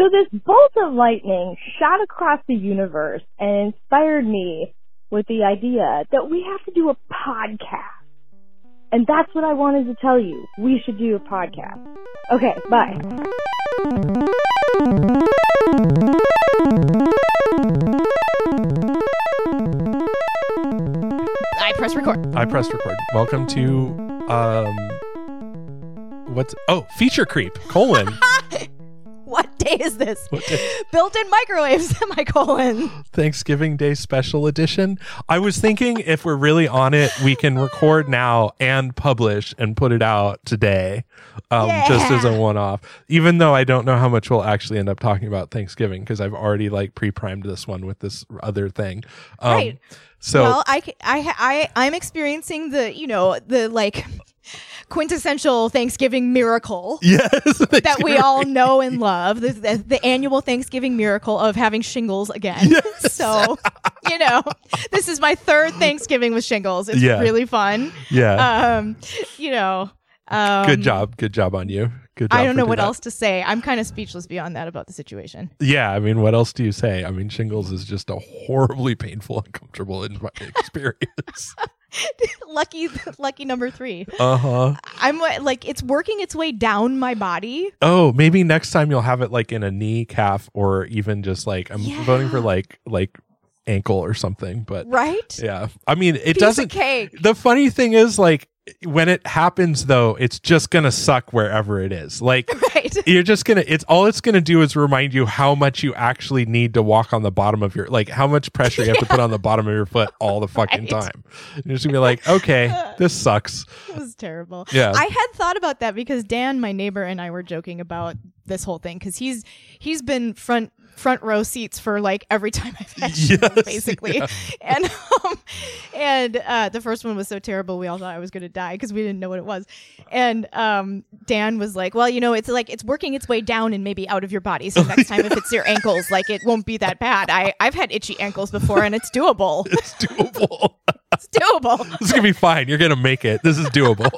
So this bolt of lightning shot across the universe and inspired me with the idea that we have to do a podcast. And that's what I wanted to tell you. We should do a podcast. Okay, bye. I press record. I pressed record. Welcome to um what's oh feature creep colon What day is this? Day? Built-in microwaves, semicolon. Thanksgiving Day special edition. I was thinking if we're really on it, we can record now and publish and put it out today, um, just as a one-off. Even though I don't know how much we'll actually end up talking about Thanksgiving because I've already like pre-primed this one with this other thing. Um, Right. So well, I, I, I, I'm experiencing the, you know, the like quintessential Thanksgiving miracle yes, that we all know and love. The, the, the annual Thanksgiving miracle of having shingles again. So, you know, this is my third Thanksgiving with shingles. It's Yeah. really fun. yeah. Um, you know, um, Good job. Good job on you. Good job. I don't know what that. else to say. I'm kind of speechless beyond that about the situation. Yeah, I mean, what else do you say? I mean, shingles is just a horribly painful, uncomfortable in- experience. lucky, lucky number three. uh huh. I'm like, it's working its way down my body. Oh, maybe next time you'll have it like in a knee, calf, or even just like I'm Yeah. voting for like like ankle or something. But Right? yeah, I mean, it Piece doesn't. cake. The funny thing is, like, when it happens though, it's just gonna suck wherever it is. Like. Right. You're just gonna. It's all it's gonna do is remind you how much you actually need to walk on the bottom of your, like how much pressure you have to put on the bottom of your foot all the fucking Right. time. You're just gonna be like, okay, this sucks. It was terrible. Yeah. I had thought about that because Dan, my neighbor, and I were joking about this whole thing because he's he's been front front row seats for like every time I've had Yes, basically. yeah. And um, and uh, the first one was so terrible we all thought I was going to die because we didn't know what it was. And um, Dan was like, "Well, you know, it's like it's working its way down and maybe out of your body. So next time if it's your ankles, like it won't be that bad. I I've had itchy ankles before and it's doable. It's doable. It's doable." this is gonna be fine. You're gonna make it. This is doable.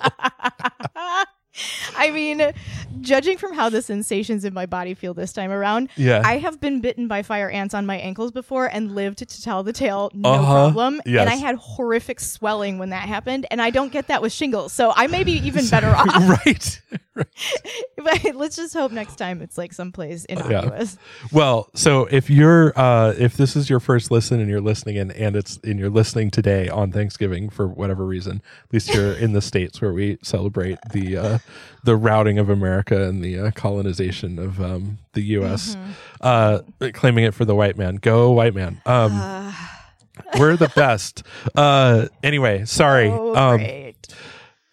I mean, judging from how the sensations in my body feel this time around, Yeah. I have been bitten by fire ants on my ankles before and lived to tell the tale no Uh-huh. problem. Yes. And I had horrific swelling when that happened, and I don't get that with shingles, so I may be even better off. right. but let's just hope next time it's like someplace innocuous. Well, so if you're uh if this is your first listen and you're listening and and it's and you're listening today on Thanksgiving for whatever reason, at least you're in the states where we celebrate the uh the routing of America and the uh, colonization of um the US uh claiming it for the white man. Go white man. Um Uh, we're the best. Uh anyway, sorry. oh, um great.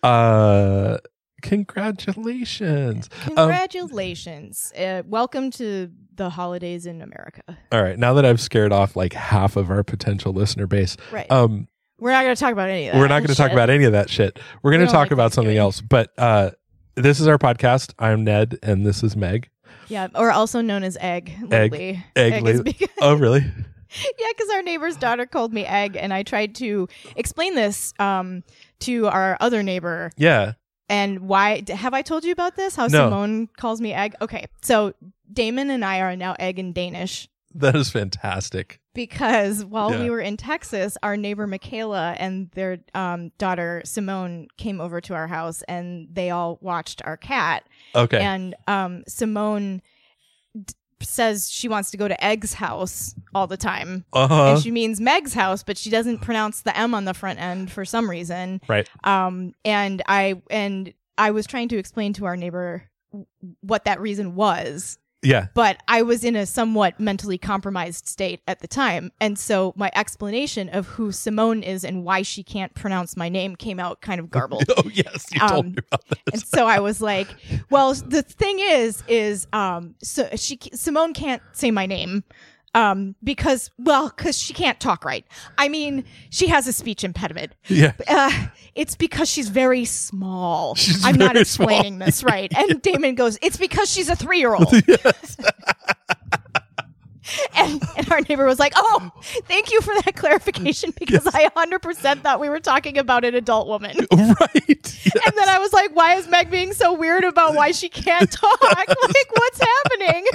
uh congratulations. Um, Congratulations. uh, welcome to the holidays in America. all right, now that I've scared off like half of our potential listener base, Right. um We're not going to talk about any of that. we're not going to talk about any of that shit. We're going to talk like about something else. But uh, this is our podcast. I'm Ned, and this is Meg. Yeah, or also known as egg. Egg. lately. Egg lately. because, Oh, really? yeah, because our neighbor's daughter called me egg, and I tried to explain this um, to our other neighbor. Yeah. And why have I told you about this? How No. Simone calls me egg? Okay, so Damon and I are now egg in Danish. That is fantastic. Because while Yeah. we were in Texas, our neighbor Michaela and their um, daughter Simone came over to our house and they all watched our cat. Okay. and um, Simone d- says she wants to go to Egg's house all the time. Uh huh. And she means Meg's house, but she doesn't pronounce the M on the front end for some reason. Right. Um, and I and I was trying to explain to our neighbor what that reason was, Yeah. but I was in a somewhat mentally compromised state at the time, and so my explanation of who Simone is and why she can't pronounce my name came out kind of garbled. Oh, yes. You told Um, me about this. And so I was like, well, the thing is, is um, so she Simone can't say my name, um, because well, because she can't talk right. I mean, she has a speech impediment. Yeah. Uh, it's because she's very small. She's I'm not very small. explaining this right. And Damon goes, it's because she's a three year old. Yes. And, and our neighbor was like, "Oh, thank you for that clarification because I 100% thought we were talking about an adult woman." right. Yes. And then I was like, "Why is Meg being so weird about why she can't talk? like, what's happening?"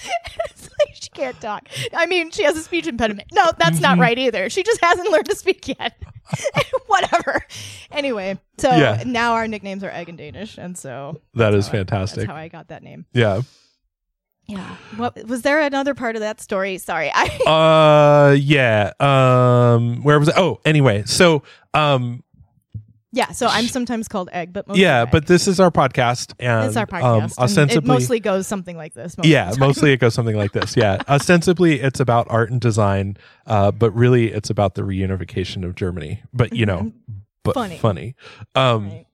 talk. I mean, she has a speech impediment. No, that's not Mhm. right either. She just hasn't learned to speak yet. Whatever. Anyway, so Yeah. now our nicknames are Egg and Danish, and so That is how I- fantastic. that's how I got that name. Yeah. Yeah. What was there another part of that story? Sorry. I Uh yeah. Um where was it? Oh, anyway. So um Yeah, so I'm sometimes called Egg, but mostly yeah, Egg. but this is our podcast and it's our um podcast. and ostensibly it mostly goes something like this. most yeah, mostly it goes something like this. Yeah, ostensibly it's about art and design, uh, but really it's about the reunification of Germany. But you know, but Funny. funny. Um, Right.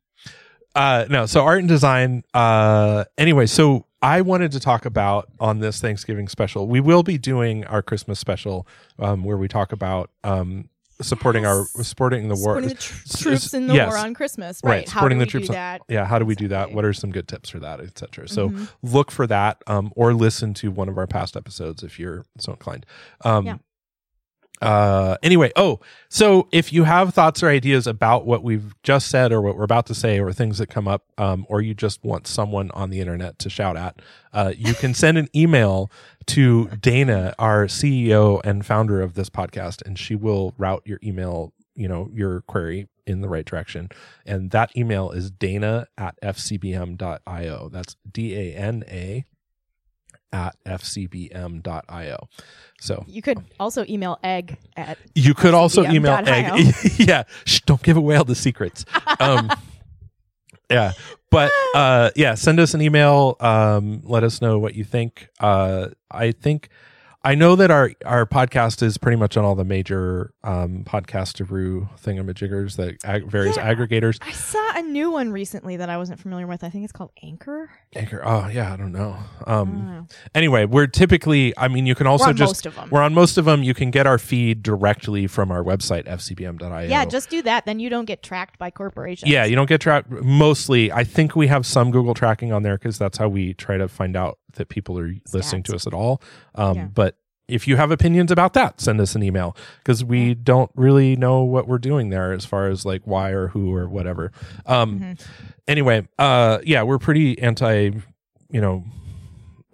uh, no, so art and design. Uh, anyway, so I wanted to talk about on this Thanksgiving special. We will be doing our Christmas special, um, where we talk about um supporting our supporting the war. Supporting the tr- troops in the yes. war on Christmas, Right, right? How supporting do the we troops do on- that? yeah, how do we do that? What are some good tips for that, etc. So Mhm. look for that um, or listen to one of our past episodes if you're so inclined. Um, Yeah. Uh, anyway, oh, so if you have thoughts or ideas about what we've just said or what we're about to say or things that come up, um, or you just want someone on the internet to shout at, uh, you can send an email to Dana, our CEO and founder of this podcast, and she will route your email, you know, your query in the right direction. And that email is dana at fcbm.io. That's D A N A at fcbm.io. So You could also email egg at you could also FCBM email egg. yeah, Shh, don't give away all the secrets. Um, yeah, but uh, yeah, send us an email. Um, let us know what you think. Uh, I think I know that our our podcast is pretty much on all the major um, podcasteroo thingamajiggers, the ag- various Yeah. aggregators. I saw a new one recently that I wasn't familiar with. I think it's called Anchor. Anchor. Oh yeah, I don't know. Um, don't know. anyway, we're typically. I mean, you can also We're on just most of them. we're on most of them. You can get our feed directly from our website fcbm.io. Yeah, just do that. Then you don't get tracked by corporations. Yeah, you don't get tracked. Mostly, I think we have some Google tracking on there because that's how we try to find out that people are listening to us at all. Um, Yeah. But if you have opinions about that, send us an email because we don't really know what we're doing there as far as like why or who or whatever. Um, Mhm. Anyway, uh, yeah, we're pretty anti, you know,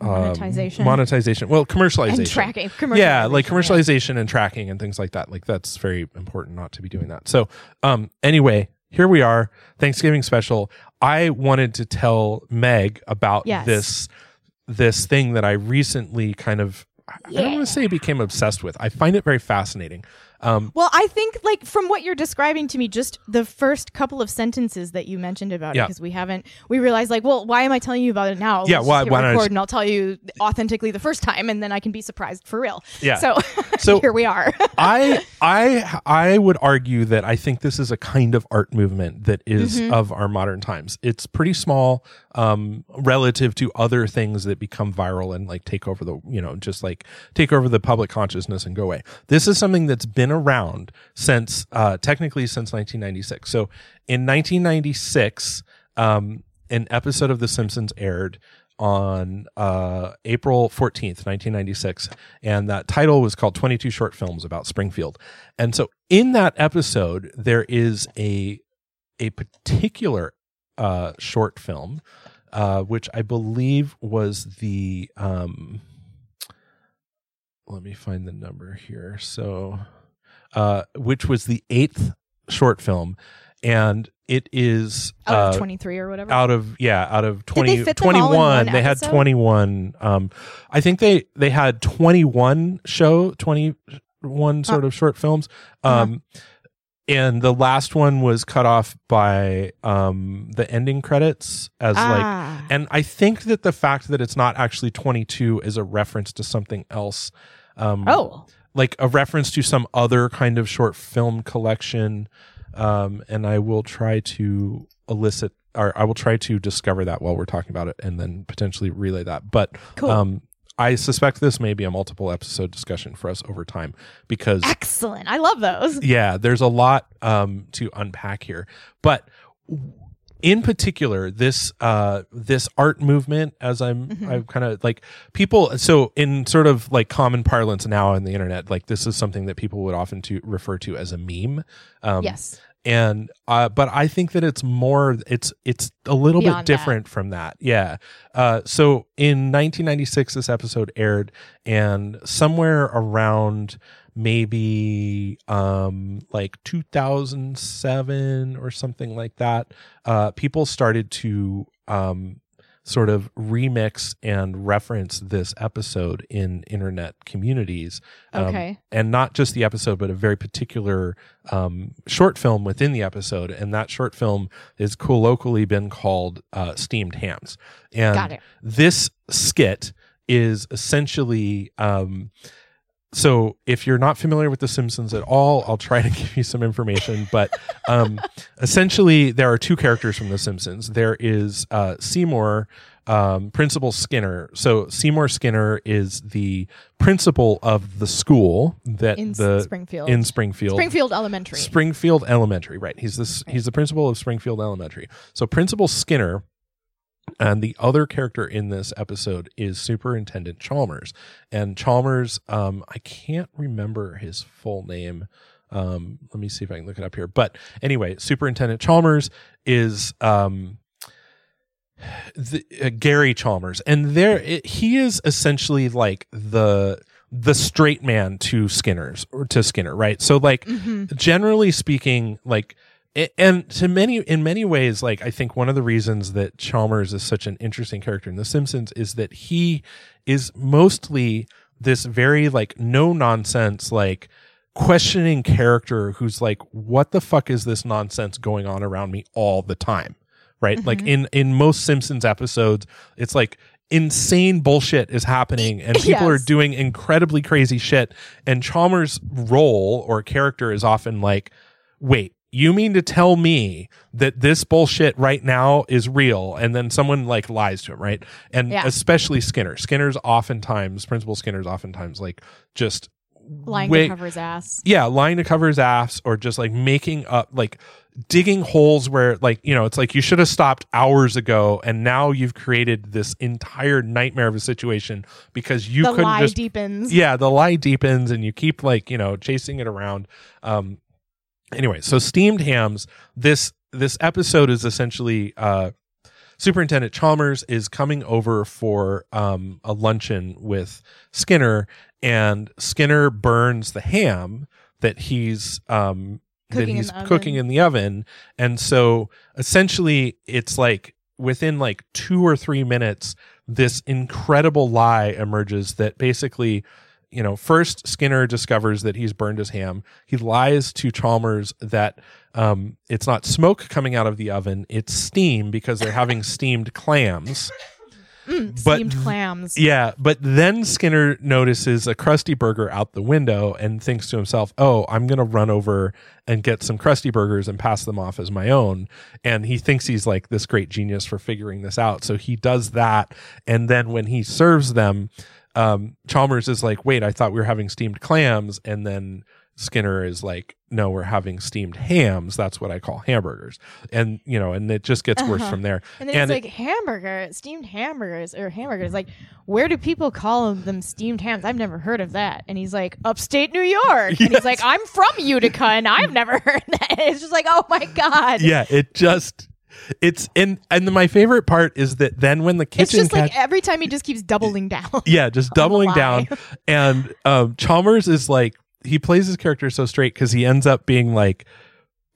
um, Monetization. monetization. Well, commercialization and tracking. yeah like commercialization, commercialization and tracking and things like that like that's very important not to be doing that so um anyway here we are thanksgiving special i wanted to tell meg about Yes. this this thing that i recently kind of I- i don't want to say became obsessed with i find it very fascinating um Well, I think like from what you're describing to me, just the first couple of sentences that you mentioned about Yeah. it, because we haven't, we realized like, well, why am I telling you about it now? Yeah, Let's why- why not just- and I'll tell you authentically the first time, and then I can be surprised for real. Yeah. So, So- here we are. I I I would argue that I think this is a kind of art movement that is Mhm. of our modern times. It's pretty small um relative to other things that become viral and like take over the, you know, just like take over the public consciousness and go away. This is something that's been around since uh technically since 1996. So in 1996 um an episode of The Simpsons aired on uh, April 14th, 1996. And that title was called 22 Short Films About Springfield. And so in that episode, there is a, a particular uh, short film, uh, which I believe was the. Um, let me find the number here. So, uh, which was the eighth short film. And it is Out uh, of 23 or whatever. out of yeah out of they 20 fit them all in 21 one they had 21 um i think they they had 21 show 21 sort of short films Uh-huh. Um and the last one was cut off by um the ending credits as like ah. and i think that the fact that it's not actually 22 is a reference to something else um oh, like a reference to some other kind of short film collection um, and i will try to elicit or i will try to discover that while we're talking about it and then potentially relay that but cool. I suspect this may be a multiple episode discussion for us over time because Excellent. I love those. yeah there's a lot um, to unpack here but in particular this uh this art movement as i'm Mhm. i'm kind of like people so in sort of like common parlance now on the internet like this is something that people would often to refer to as a meme um yes. And uh, but I think that it's more it's it's a little Beyond bit that. different from that. Yeah. Uh, so in 1996, this episode aired, and somewhere around maybe um like 2007 or something like that uh people started to um sort of remix and reference this episode in internet communities Um, Okay. and not just the episode but a very particular um short film within the episode and that short film is colloquially been called uh steamed hams and Got it. this skit is essentially um so if you're not familiar with the simpsons at all i'll try to give you some information but um essentially there are two characters from the simpsons there is uh seymour um principal skinner so seymour skinner is the principal of the school that In the Springfield. in springfield Springfield Elementary. Springfield Elementary, right? He's this. He's the principal of Springfield Elementary. So Principal Skinner, and the other character in this episode is Superintendent Chalmers. And Chalmers, um, I can't remember his full name. Um, let me see if I can look it up here. But anyway, Superintendent Chalmers is um, the, uh, Gary Chalmers, and there it, he is essentially like the the straight man to Skinner's or to Skinner, right? So like Mhm. generally speaking, like and to many in many ways, like I think one of the reasons that Chalmers is such an interesting character in The Simpsons is that he is mostly this very like no nonsense like questioning character who's like what the fuck is this nonsense going on around me all the time? Right? Like Mhm. in in most simpsons episodes it's like insane bullshit is happening and people are doing incredibly crazy shit. And chalmers role or character is often like wait you mean to tell me that this bullshit right now is real and then someone like lies to him right and Yeah. especially skinner skinner's oftentimes principal skinner's oftentimes like just Lying way- to cover his ass. yeah, lying to cover his ass or just like making up like digging holes where like, you know, it's like you should have stopped hours ago and now you've created this entire nightmare of a situation because you the couldn't lie just deepens. yeah, the lie deepens and you keep like, you know, chasing it around. Um anyway, so steamed hams, this this episode is essentially uh Superintendent Chalmers is coming over for um, a luncheon with Skinner, and Skinner burns the ham that he's um, that in he's the cooking in the oven, and so essentially it's like within like two or three minutes, this incredible lie emerges that basically. You know, first Skinner discovers that he's burned his ham. He lies to Chalmers that um, it's not smoke coming out of the oven; it's steam because they're having steamed clams. Mm, But steamed clams. Yeah, but then Skinner notices a Krusty Burger out the window and thinks to himself, "Oh, I'm going to run over and get some Krusty Burgers and pass them off as my own." And he thinks he's like this great genius for figuring this out. So he does that, and then when he serves them, um, Chalmers is like, "Wait, I thought we were having steamed clams," and then Skinner is like, "No, we're having steamed hams. That's what I call hamburgers." And you know, and it just gets worse Uh-huh. from there. And then And it's like hamburger, steamed hamburgers or hamburgers. Like, where do people call them steamed hams? I've never heard of that. And he's like, upstate New York. And he's like, I'm from Utica and I've never heard that. It's just like, oh my God. yeah it just it's and and my favorite part is that then when the kitchen It's just cat- like every time he just keeps doubling down. yeah just doubling down. And um chalmers is like he plays his character so straight because he ends up being like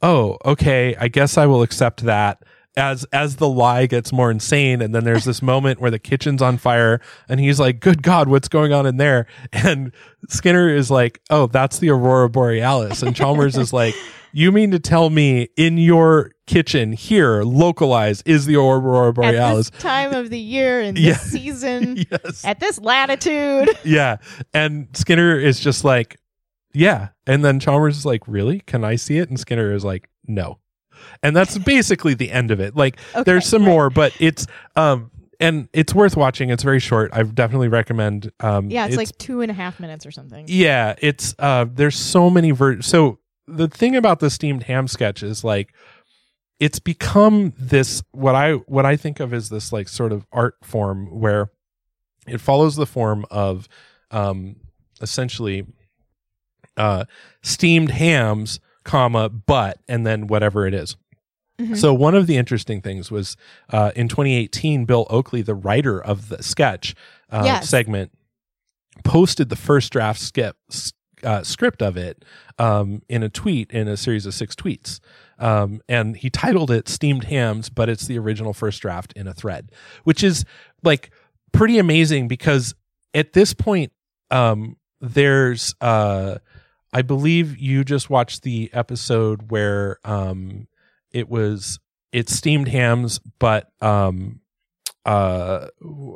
oh okay i guess i will accept that as as the lie gets more insane and then there's this moment where the kitchen's on fire and he's like good god what's going on in there? And skinner is like oh that's the aurora borealis and chalmers is like you mean to tell me in your kitchen here localized is the aurora At borealis this time of the year and this Yeah. season, yes at this latitude. yeah. And Skinner is just like, yeah. And then Chalmers is like, really? Can I see it? And Skinner is like, no. And that's basically the end of it. Like, Okay, there's some right. more, but it's, um, and it's worth watching. It's very short. I definitely recommend. Um, Yeah, it's, like two and a half minutes or something. yeah, it's uh there's so many ver so the thing about the steamed ham sketch is like it's become this what I what I think of as this like sort of art form where it follows the form of um essentially uh steamed hams comma, but, and then whatever it is. Mhm. So one of the interesting things was uh, in 2018, Bill Oakley, the writer of the sketch uh, Yes. segment, posted the first draft skip, uh, script of it um, in a tweet in a series of six tweets. Um, and he titled it Steamed Hams, but it's the original first draft in a thread, which is like pretty amazing because at this point, um, there's, uh, I believe you just watched the episode where um, it was, it's steamed hams, but um, uh,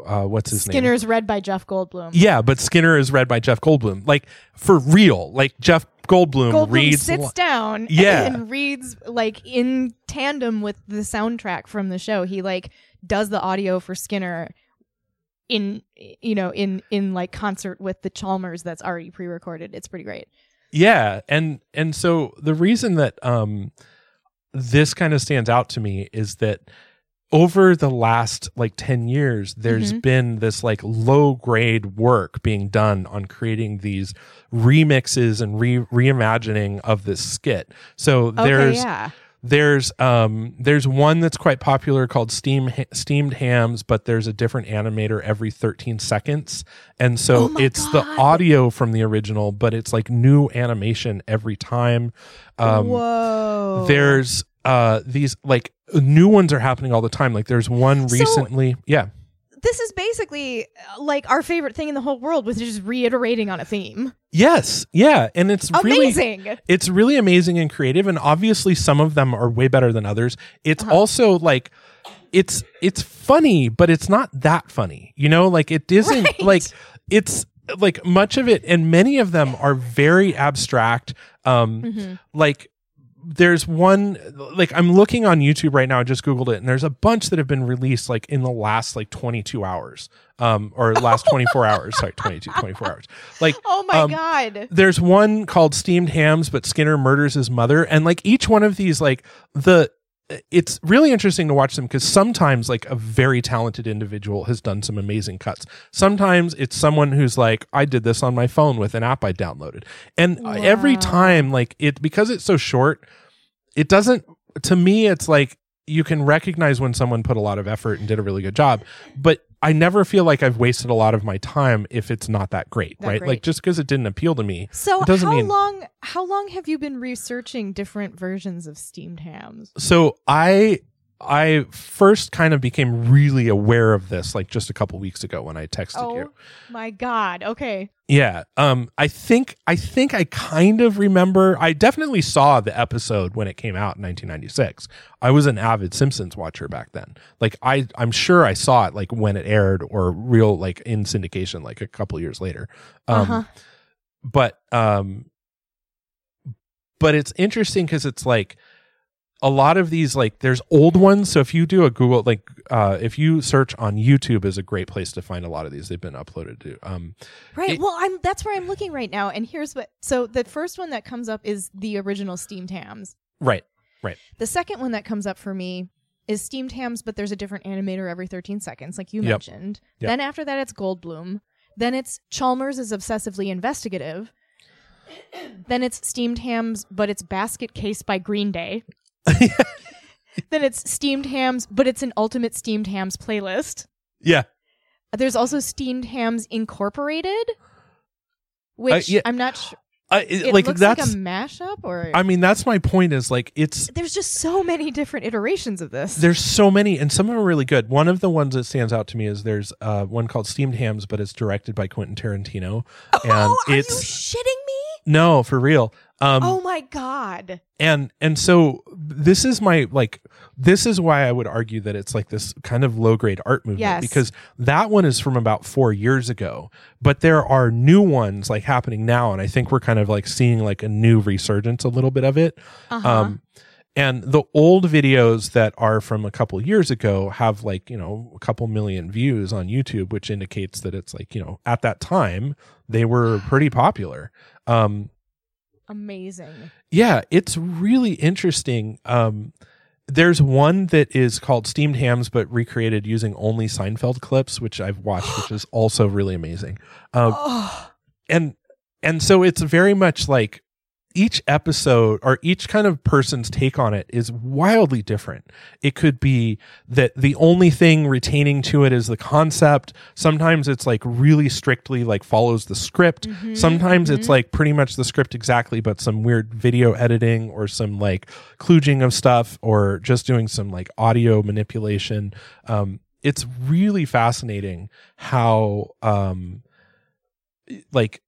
uh, what's his name? Skinner's read by Jeff Goldblum. Yeah, but Skinner is read by Jeff Goldblum. Like for real. Like Jeff Goldblum, Goldblum reads sits li- down Yeah. and reads like in tandem with the soundtrack from the show. He like does the audio for Skinner in you know in in like concert with the Chalmers that's already pre-recorded. It's pretty great. Yeah, and and so the reason that um this kind of stands out to me is that over the last like 10 years there's Mhm. been this like low grade work being done on creating these remixes and re- reimagining of this skit. So Okay, there's yeah. there's um there's one that's quite popular called steam steamed hams but there's a different animator every 13 seconds and so Oh it's the audio from the original but it's like new animation every time um Whoa. there's uh these like new ones are happening all the time like there's one So- recently yeah this is basically uh, like our favorite thing in the whole world, is just reiterating on a theme. yes yeah and it's really Amazing. it's really amazing and creative and obviously some of them are way better than others it's Uh-huh. also like it's it's funny but it's not that funny you know like it isn't Right. like it's like much of it and many of them are very abstract um Mhm. like there's one like i'm looking on youtube right now i just googled it and there's a bunch that have been released like in the last like 22 hours um or last 24 hours sorry 22 24 hours like Oh my um, god. there's one called steamed hams but skinner murders his mother and like each one of these like the it's really interesting to watch them because sometimes like a very talented individual has done some amazing cuts. Sometimes it's someone who's like i did this on my phone with an app i downloaded. And every time like it because it's so short it doesn't to me it's like you can recognize when someone put a lot of effort and did a really good job but i never feel like i've wasted a lot of my time if it's not that great That right great. like just because it didn't appeal to me So doesn't how mean- long how long have you been researching different versions of steamed hams? so i i first kind of became really aware of this like just a couple weeks ago when i texted Oh you my god. Okay. yeah um i think i think i kind of remember i definitely saw the episode when it came out in 1996 i was an avid simpsons watcher back then like i i'm sure i saw it like when it aired or real like in syndication like a couple years later um Uh-huh. but um but it's interesting because it's like a lot of these like there's old ones so if you do a google like uh if you search on youtube is a great place to find a lot of these they've been uploaded to um Right. It- well, I'm that's where I'm looking right now and here's what so the first one that comes up is the original steamed hams. right right The second one that comes up for me is steamed hams but there's a different animator every 13 seconds like you Yep. mentioned. Yep. Then after that it's Goldblum. Then it's Chalmers is obsessively investigative. then it's steamed hams but it's basket case by Green Day. then it's steamed hams but it's an ultimate steamed hams playlist. yeah There's also Steamed Hams Incorporated, which yeah. I'm not sure. I, it- like looks that's like a mashup, or i mean that's my point is like it's there's just so many different iterations of this. there's so many and some of them are really good one of the ones that stands out to me is there's uh one called steamed hams but it's directed by quentin tarantino and oh, are it's you shitting me? no for real um oh my god! and and so this is my like this is why i would argue that it's like this kind of low grade art movement Yes. because that one is from about four years ago but there are new ones like happening now and i think we're kind of like seeing like a new resurgence a little bit of it Uh-huh. um and the old videos that are from a couple years ago have like you know a couple million views on youtube which indicates that it's like you know at that time they were pretty popular um Amazing. yeah, it's really interesting. Um, there's one that is called Steamed Hams, but recreated using only Seinfeld clips, which I've watched, which is also really amazing. Um, and and so it's very much like each episode or each kind of person's take on it is wildly different. It could be that the only thing retaining to it is the concept. Sometimes it's like really strictly like follows the script. Sometimes it's like pretty much the script exactly, but some weird video editing or some like kludging of stuff or just doing some like audio manipulation. Um, it's really fascinating how um like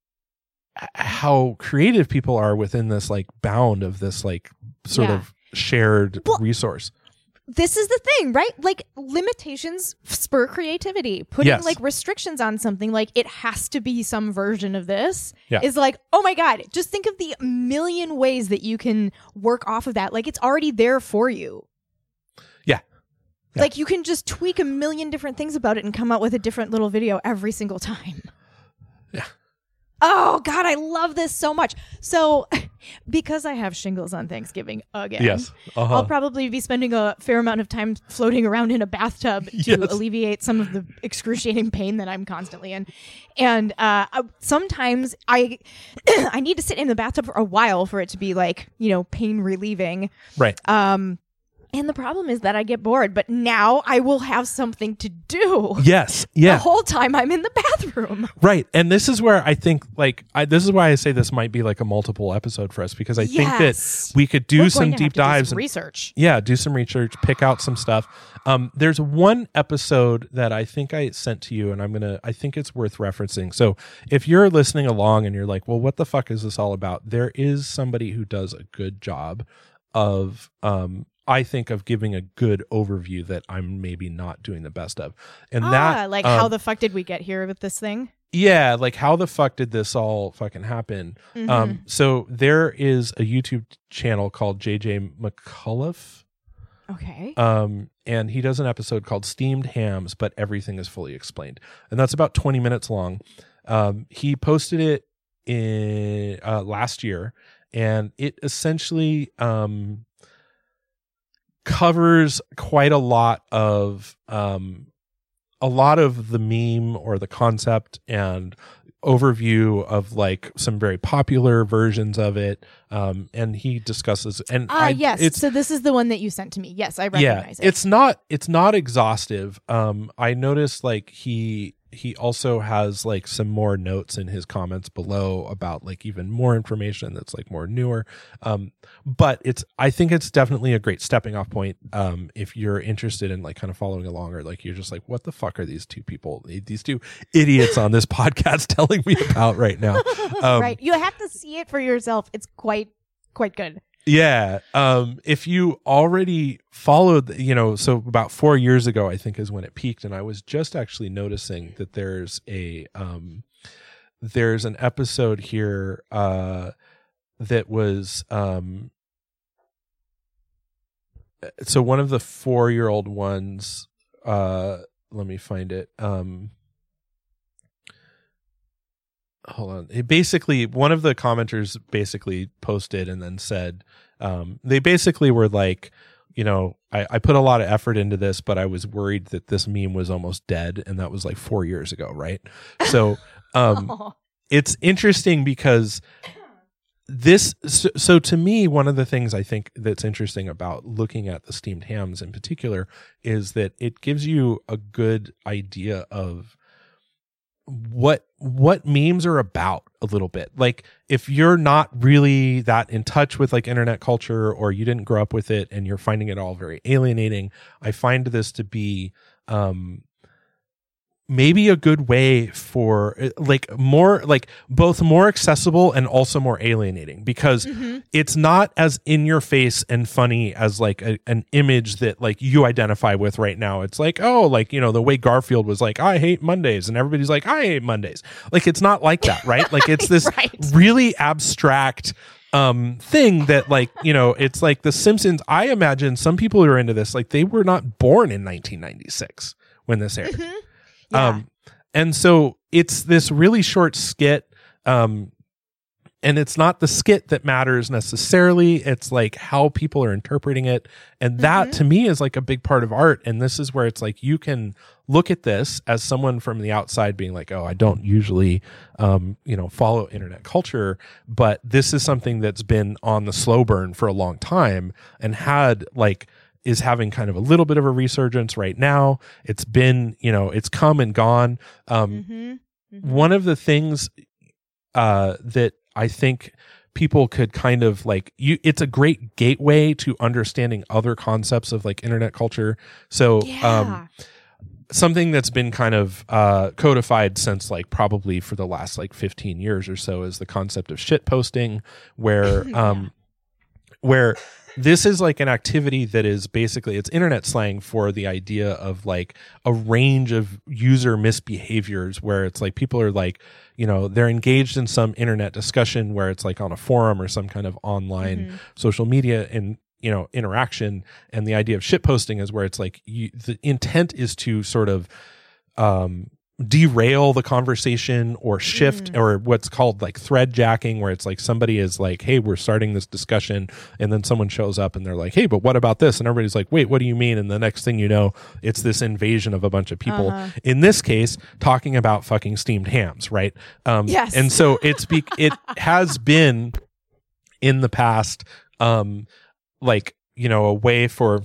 how creative people are within this like bound of this like sort Yeah. of shared Well- resource. this is the thing, right? Like limitations spur creativity. Putting Yes. like restrictions on something like it has to be some version of this Yeah. is like, oh my God, just think of the million ways that you can work off of that. Like it's already there for you. Yeah. Yeah. Like you can just tweak a million different things about it and come out with a different little video every single time. Oh God, I love this so much. So because I have shingles on Thanksgiving again. Yes. Uh-huh. I'll probably be spending a fair amount of time floating around in a bathtub to Yes. alleviate some of the excruciating pain that I'm constantly in. And uh, uh, sometimes I I need to sit in the bathtub for a while for it to be like you know pain relieving. right. Um, and the problem is that I get bored. But now I will have something to do. Yes. Yeah. The whole time I'm in the bathroom. Right. And this is where I think like I this is why I say this might be like a multiple episode for us because I think that we could do We're some going to deep to do dives some and research. yeah, do some research, pick out some stuff. Um, there's one episode that I think I sent to you, and I'm gonna. I think it's worth referencing. So if you're listening along and you're like, "Well, what the fuck is this all about?" There is somebody who does a good job of, um, I think, of giving a good overview that I'm maybe not doing the best of, and ah, that like um, how the fuck did we get here with this thing? yeah, like how the fuck did this all fucking happen? Mm-hmm. Um, so there is a YouTube channel called JJ McCullough Okay. um, and he does an episode called Steamed Hams, but everything is fully explained, and that's about twenty minutes long. Um, he posted it in uh, last year, and it essentially um, covers quite a lot of um, a lot of the meme or the concept and overview of like some very popular versions of it um and he discusses and Ah, I, yes. so this is the one that you sent to me. Yes, I yeah recognize it. it's not it's not exhaustive um i noticed like he he also has like some more notes in his comments below about like even more information that's like more newer um but it's i think it's definitely a great stepping off point um if you're interested in like kind of following along or like you're just like what the fuck are these two people these two idiots on this podcast telling me about right now um, right. You have to see it for yourself. It's quite quite good. Yeah. Um, if you already followed, you know, so about four years ago, I think is when it peaked. And I was just actually noticing that there's a, um, there's an episode here, uh, that was, um, so one of the four year old ones, uh, let me find it. Um, hold on. It basically, one of the commenters basically posted and then said, um, they basically were like, you know, I, I put a lot of effort into this, but I was worried that this meme was almost dead, and that was like four years ago, right? So, um, Oh. it's interesting because this so, so to me one of the things i think that's interesting about looking at the steamed hams in particular is that it gives you a good idea of what what memes are about a little bit. Like if you're not really that in touch with like internet culture or you didn't grow up with it and you're finding it all very alienating i find this to be um maybe a good way for uh, like more like both more accessible and also more alienating because Mhm. it's not as in your face and funny as like a, an image that like you identify with right now it's like oh like you know the way garfield was like i hate mondays and everybody's like i hate mondays like it's not like that right like it's this Right. really abstract um thing that like you know it's like the simpsons i imagine some people who are into this like they were not born in 1996 when this aired Mhm. Yeah. um, and so it's this really short skit. Um, and it's not the skit that matters necessarily it's like how people are interpreting it and that to me is like a big part of art and this is where it's like you can look at this as someone from the outside being like oh i don't usually um, you know follow internet culture but this is something that's been on the slow burn for a long time and had like is having kind of a little bit of a resurgence right now. It's been you know it's come and gone. Um, Mm-hmm. one of the things uh, that I think people could kind of like you it's a great gateway to understanding other concepts of like internet culture. So Yeah. um something that's been kind of uh codified since like probably for the last like 15 years or so is the concept of shit posting where um where this is like an activity that is basically it's internet slang for the idea of like a range of user misbehaviors where it's like people are like you know they're engaged in some internet discussion where it's like on a forum or some kind of online social media and you know interaction. And the idea of shit posting is where it's like you, the intent is to sort of um derail the conversation or shift or what's called like thread jacking where it's like somebody is like hey we're starting this discussion and then someone shows up and they're like hey but what about this? And everybody's like wait what do you mean? And the next thing you know it's this invasion of a bunch of people. In this case talking about fucking steamed hams right? Um Yes. and so it's be it has been in the past um like you know a way for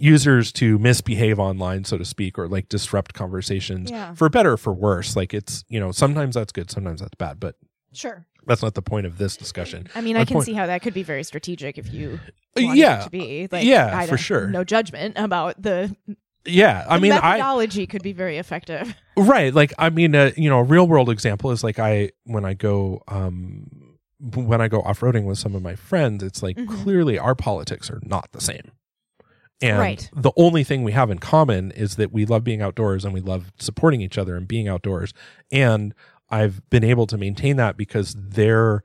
users to misbehave online so to speak or like disrupt conversations Yeah. for better or for worse like it's you know sometimes that's good sometimes that's bad but Sure. that's not the point of this discussion I mean, I can point- see how that could be very strategic if you Uh, want yeah. it to be. Like, Yeah, I for sure. No judgment about the. yeah i the mean i methodology could be very effective. right like i mean uh, you know a real world example is like i when i go um when i go off-roading with some of my friends it's like Mhm. clearly our politics are not the same and Right. the only thing we have in common is that we love being outdoors and we love supporting each other and being outdoors. And i've been able to maintain that because their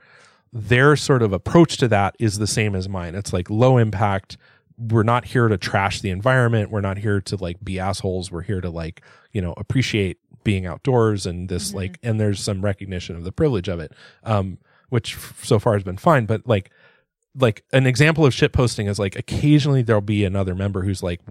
their sort of approach to that is the same as mine. It's like low impact. We're not here to trash the environment. We're not here to like be assholes. We're here to like you know appreciate being outdoors and this Mhm. like and there's some recognition of the privilege of it um which f- so far has been fine. But like like an example of shit posting is like occasionally there'll be another member who's like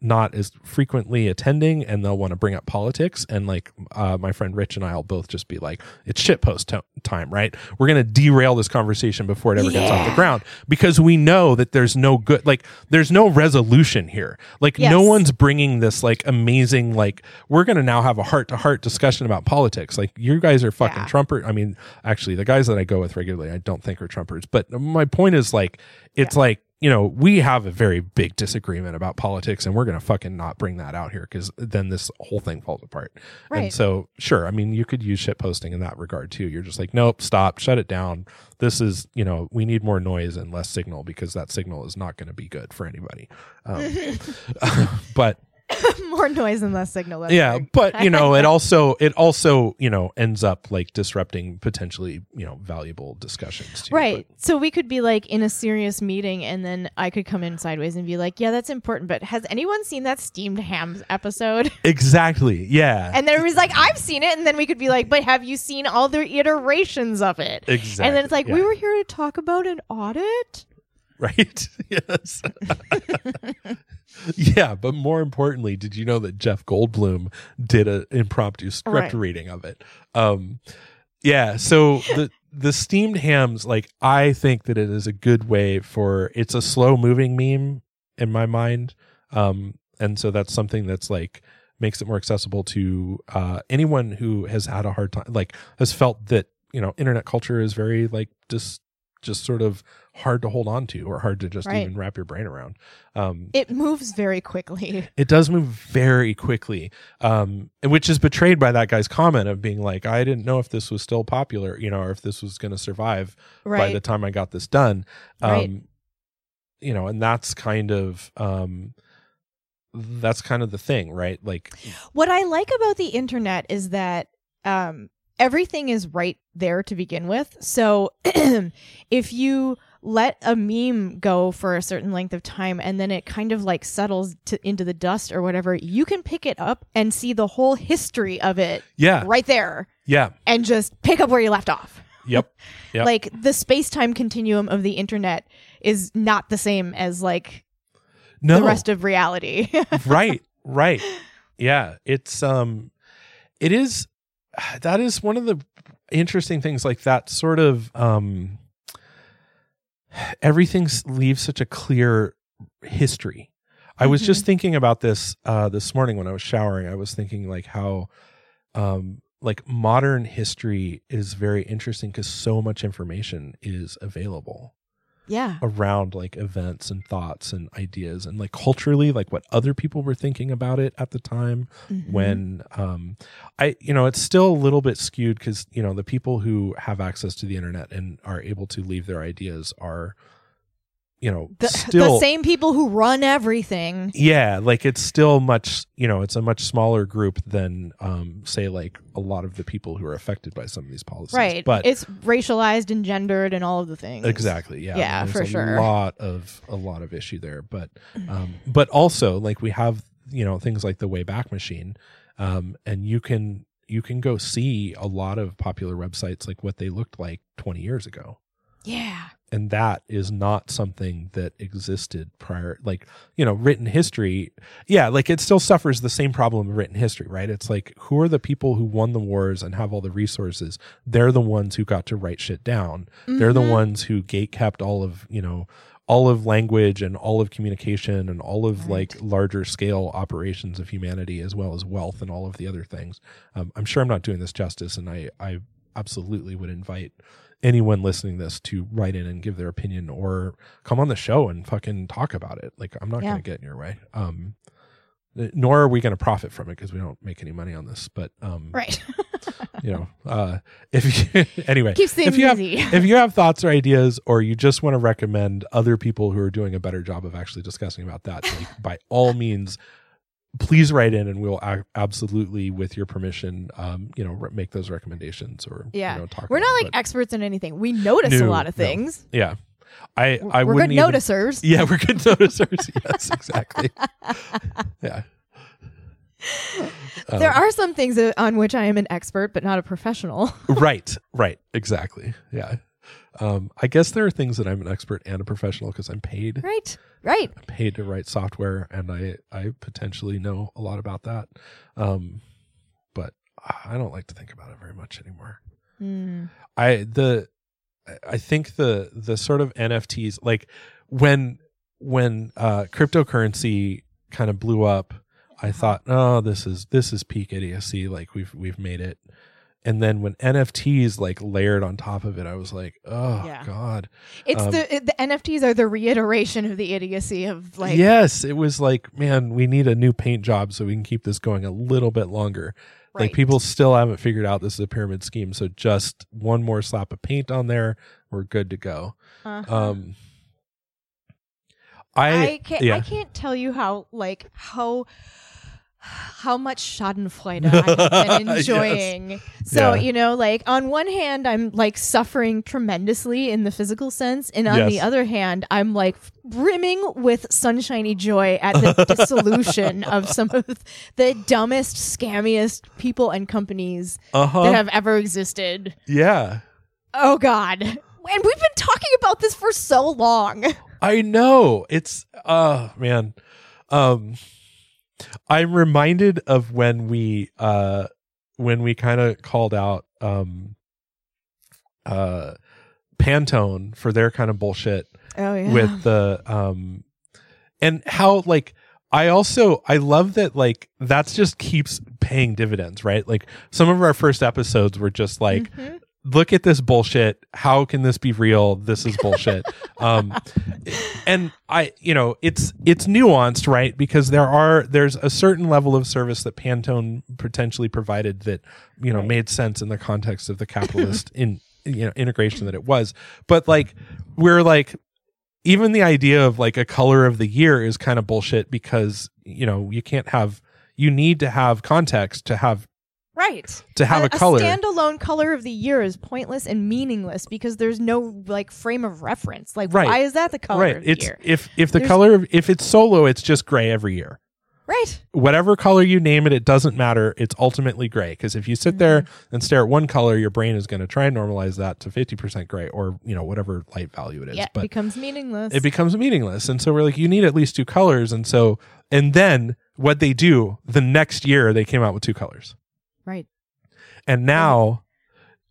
not as frequently attending and they'll want to bring up politics and like uh, my friend rich and i'll both just be like it's shit post time right? We're going to derail this conversation before it ever gets off the ground because we know that there's no good like there's no resolution here. Like no one's bringing this like amazing like we're going to now have a heart to heart discussion about politics. Like you guys are fucking Yeah. trumper i mean actually the guys that i go with regularly i don't think are trumpers but my point is like it's like you know we have a very big disagreement about politics and we're going to fucking not bring that out here because then this whole thing falls apart. And so sure i mean you could use shit posting in that regard too. You're just like nope stop shut it down. This is you know we need more noise and less signal because that signal is not going to be good for anybody. Um, but More noise and less signal. that's yeah but you know it also it also you know ends up like disrupting potentially you know valuable discussions too. Right. So we could be like in a serious meeting and then I could come in sideways and be like, yeah, that's important. But has anyone seen that steamed hams episode? Exactly yeah And then it was like, I've seen it. And then we could be like, but have you seen all the iterations of it? exactly And then it's like, yeah. we were here to talk about an audit. Right? Yes. Yeah but more importantly did you know that jeff goldblum did an impromptu script Right. reading of it? Um yeah so the the steamed hams like i think that it is a good way for it's a slow moving meme in my mind. Um and so that's something that's like makes it more accessible to uh anyone who has had a hard time like has felt that you know internet culture is very like just just sort of hard to hold on to or hard to just Right. even wrap your brain around um It moves very quickly. it does move very quickly um which is betrayed by that guy's comment of being like i didn't know if this was still popular you know or if this was going to survive by the time i got this done um Right. you know and that's kind of um that's kind of the thing right like what I like about the internet is that um, everything is right there to begin with. So if you let a meme go for a certain length of time and then it kind of like settles to, into the dust or whatever, you can pick it up and see the whole history of it yeah right there yeah and just pick up where you left off. Yep. Yep. Like the space-time continuum of the internet is not the same as like no. the rest of reality. right. Right. Yeah. It's um it is that is one of the interesting things like that sort of um everything leaves such a clear history. I was just thinking about this uh this morning when I was showering. I was thinking like how um like modern history is very interesting cuz so much information is available yeah. around like events and thoughts and ideas and like culturally like what other people were thinking about it at the time Mhm. when um i you know it's still a little bit skewed because you know the people who have access to the internet and are able to leave their ideas are you know the, still the same people who run everything. yeah like it's still much you know it's a much smaller group than um say like a lot of the people who are affected by some of these policies Right. but it's racialized and gendered and all of the things. exactly yeah Yeah, There's for a sure. lot of a lot of issue there but um but also like we have you know things like the wayback machine um and you can you can go see a lot of popular websites like what they looked like 20 years ago Yeah. And that is not something that existed prior like you know written history. Yeah like it still suffers the same problem of written history right? It's like who are the people who won the wars and have all the resources? They're the ones who got to write shit down. They're the Mhm. ones who gate kept all of you know all of language and all of communication and all of Right. like larger scale operations of humanity as well as wealth and all of the other things. Um, i'm sure i'm not doing this justice and i i absolutely would invite anyone listening to this to write in and give their opinion or come on the show and fucking talk about it like i'm not Yeah. gonna get in your way um nor are we going to profit from it because we don't make any money on this but um Right. you know uh if you anyway Keeps things if you have if you have thoughts or ideas or you just want to recommend other people who are doing a better job of actually discussing about that like, by all means please write in and we'll absolutely with your permission um you know re- make those recommendations or Yeah. you know talk We're not like but- experts in anything. We notice a lot of no. things. yeah i i We're good even, noticers. yeah we're good noticers yes exactly yeah there Um, are some things on which I am an expert, but not a professional. right right exactly yeah um i guess there are things that i'm an expert and a professional because i'm paid right. Right. I'm paid to write software and i i potentially know a lot about that um but i don't like to think about it very much anymore Mm. i the i think the the sort of nfts like when when uh cryptocurrency kind of blew up i thought oh this is this is peak idiocy like we've we've made it and then when nfts like layered on top of it i was like oh Yeah. god It's Um, the it- the NFTs are the reiteration of the idiocy of like yes it was like man we need a new paint job so we can keep this going a little bit longer like people still haven't figured out this is a pyramid scheme so just one more slap of paint on there we're good to go Uh-huh. um i, I can't yeah. I can't tell you how like how how much Schadenfreude I have been Yes. enjoying. So, Yeah. you know, like on one hand I'm like suffering tremendously in the physical sense, and on the other hand, I'm like brimming with sunshiny joy at the dissolution of some of the dumbest, scammiest people and companies uh-huh that have ever existed. yeah Oh god. And we've been talking about this for so long. i know it's uh man um i'm reminded of when we uh when we kind of called out um uh pantone for their kind of bullshit Oh yeah. with the um and how like I also I love that like that's just keeps paying dividends, right? Like some of our first episodes were just like Mhm. Look at this bullshit. How can this be real? This is bullshit. um and I you know, it's it's nuanced, right? Because there are there's a certain level of service that Pantone potentially provided that, you know, Right. made sense in the context of the capitalist in you know integration that it was. But like we're like even the idea of like a color of the year is kind of bullshit because you know you can't have you need to have context to have Right. to have a, color A standalone color of the year is pointless and meaningless because there's no like frame of reference. Like, Right. why is that the color right of the it's year? if if the There's- color of, if it's solo it's just gray every year Right. whatever color you name it, it doesn't matter. It's ultimately gray. Because if you sit there mm-hmm. and stare at one color, your brain is going to try and normalize that to 50% gray or, you know, whatever light value it is. Yeah, it becomes meaningless. it becomes meaningless. And so we're like, you need at least two colors. And so, and then what they do the next year, they came out with two colors. Right. And now,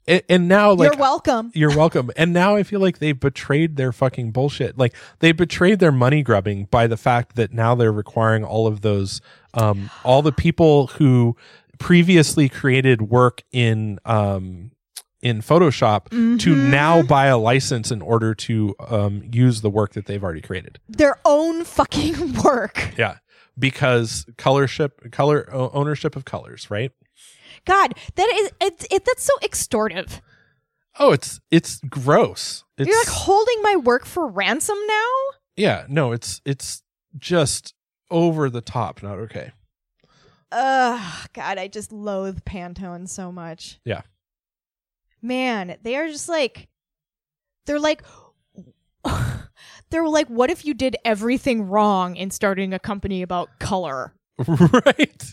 and, and now, like, You're welcome. you're welcome. And now I feel like they've betrayed their fucking bullshit. Like they betrayed their money grubbing by the fact that now they're requiring all of those, um, all the people who previously created work in, um, in Photoshop to Mhm. now buy a license in order to um, use the work that they've already created. Their own fucking work. Yeah, because colorship, color ownership of colors, right? God, that is it's it, that's so extortive. Oh, it's it's gross. It's You're like holding my work for ransom now? yeah, no, it's it's just over the top. Not okay. Ugh, God, I just loathe Pantone so much. Yeah. Man, they are just like, they're like, they're like, what if you did everything wrong in starting a company about color? right.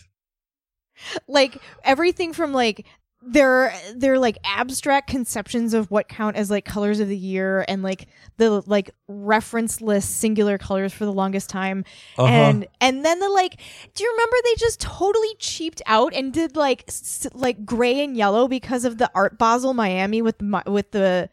Like everything from like their their like abstract conceptions of what count as like colors of the year and like the like referenceless singular colors for the longest time Uh-huh. and and then the like do you remember they just totally cheaped out and did like s- like gray and yellow because of the art basel miami with my, with the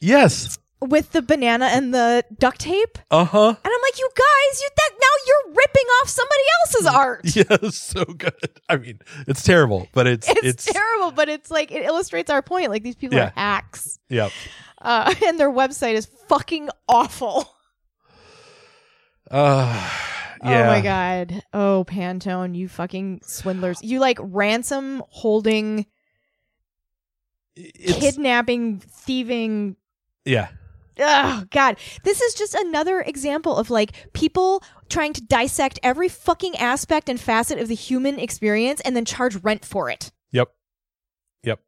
yes. With the banana and the duct tape Uh huh. and i'm like you guys you that now you're ripping off somebody else's art Yeah, so good. I mean, it's terrible, but it's it's, terrible but it's like it illustrates our point like these people Yeah. are hacks yeah. uh, and their website is fucking awful Uh, yeah. Oh my god. Oh Pantone, you fucking swindlers. You like ransom holding, It's, kidnapping, thieving. yeah. Oh god. This is just another example of like people trying to dissect every fucking aspect and facet of the human experience and then charge rent for it. Yep. Yep.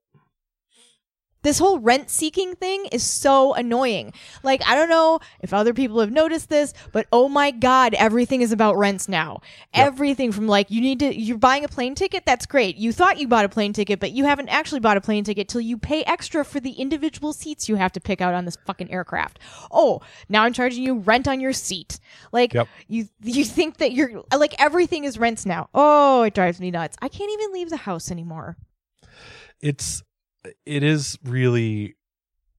This whole rent seeking thing is so annoying. Like, I don't know if other people have noticed this, but oh my God, everything is about rents now. Yep. Everything from like, you need to, you're buying a plane ticket, that's great. You thought you bought a plane ticket, but you haven't actually bought a plane ticket till you pay extra for the individual seats you have to pick out on this fucking aircraft. Oh, now I'm charging you rent on your seat. Like, Yep. you, you think that you're, like, everything is rents now. Oh, it drives me nuts. I can't even leave the house anymore. It's it is really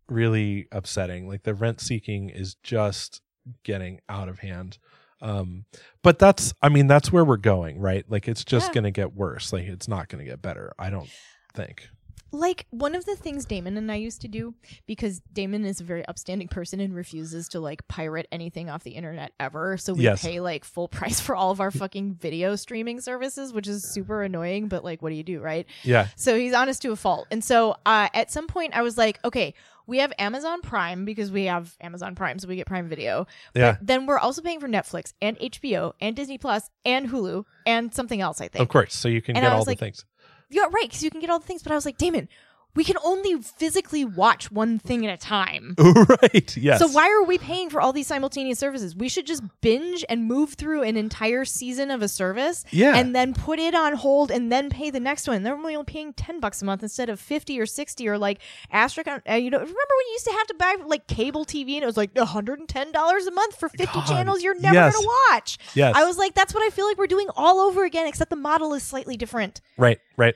really upsetting. Like the rent seeking is just getting out of hand. Um but that's I mean that's where we're going, right? Like it's just Yeah. going to get worse. Like it's not going to get better. I don't think. Like one of the things Damon and I used to do because Damon is a very upstanding person and refuses to like pirate anything off the internet ever. So we Yes. pay like full price for all of our fucking video streaming services, which is super annoying, but like what do you do, right? Yeah. So he's honest to a fault. And so uh, at some point I was like, okay, we have Amazon Prime because we have Amazon Prime, so we get Prime Video. But Yeah. then we're also paying for Netflix and HBO and Disney Plus and Hulu and something else, I think. Of course. So you can And get all was the things. Yeah, right, because you can get all the things. But I was like, Damon, we can only physically watch one thing at a time. right. Yes. So why are we paying for all these simultaneous services? We should just binge and move through an entire season of a service Yeah. and then put it on hold and then pay the next one. They're only paying 10 bucks a month instead of 50 or 60 or like asterisk. Uh, you know, remember when you used to have to buy like cable TV and it was like $110 a month for 50 God, channels you're never yes. going to watch? yes. I was like, that's what I feel like we're doing all over again, except the model is slightly different. right. Right.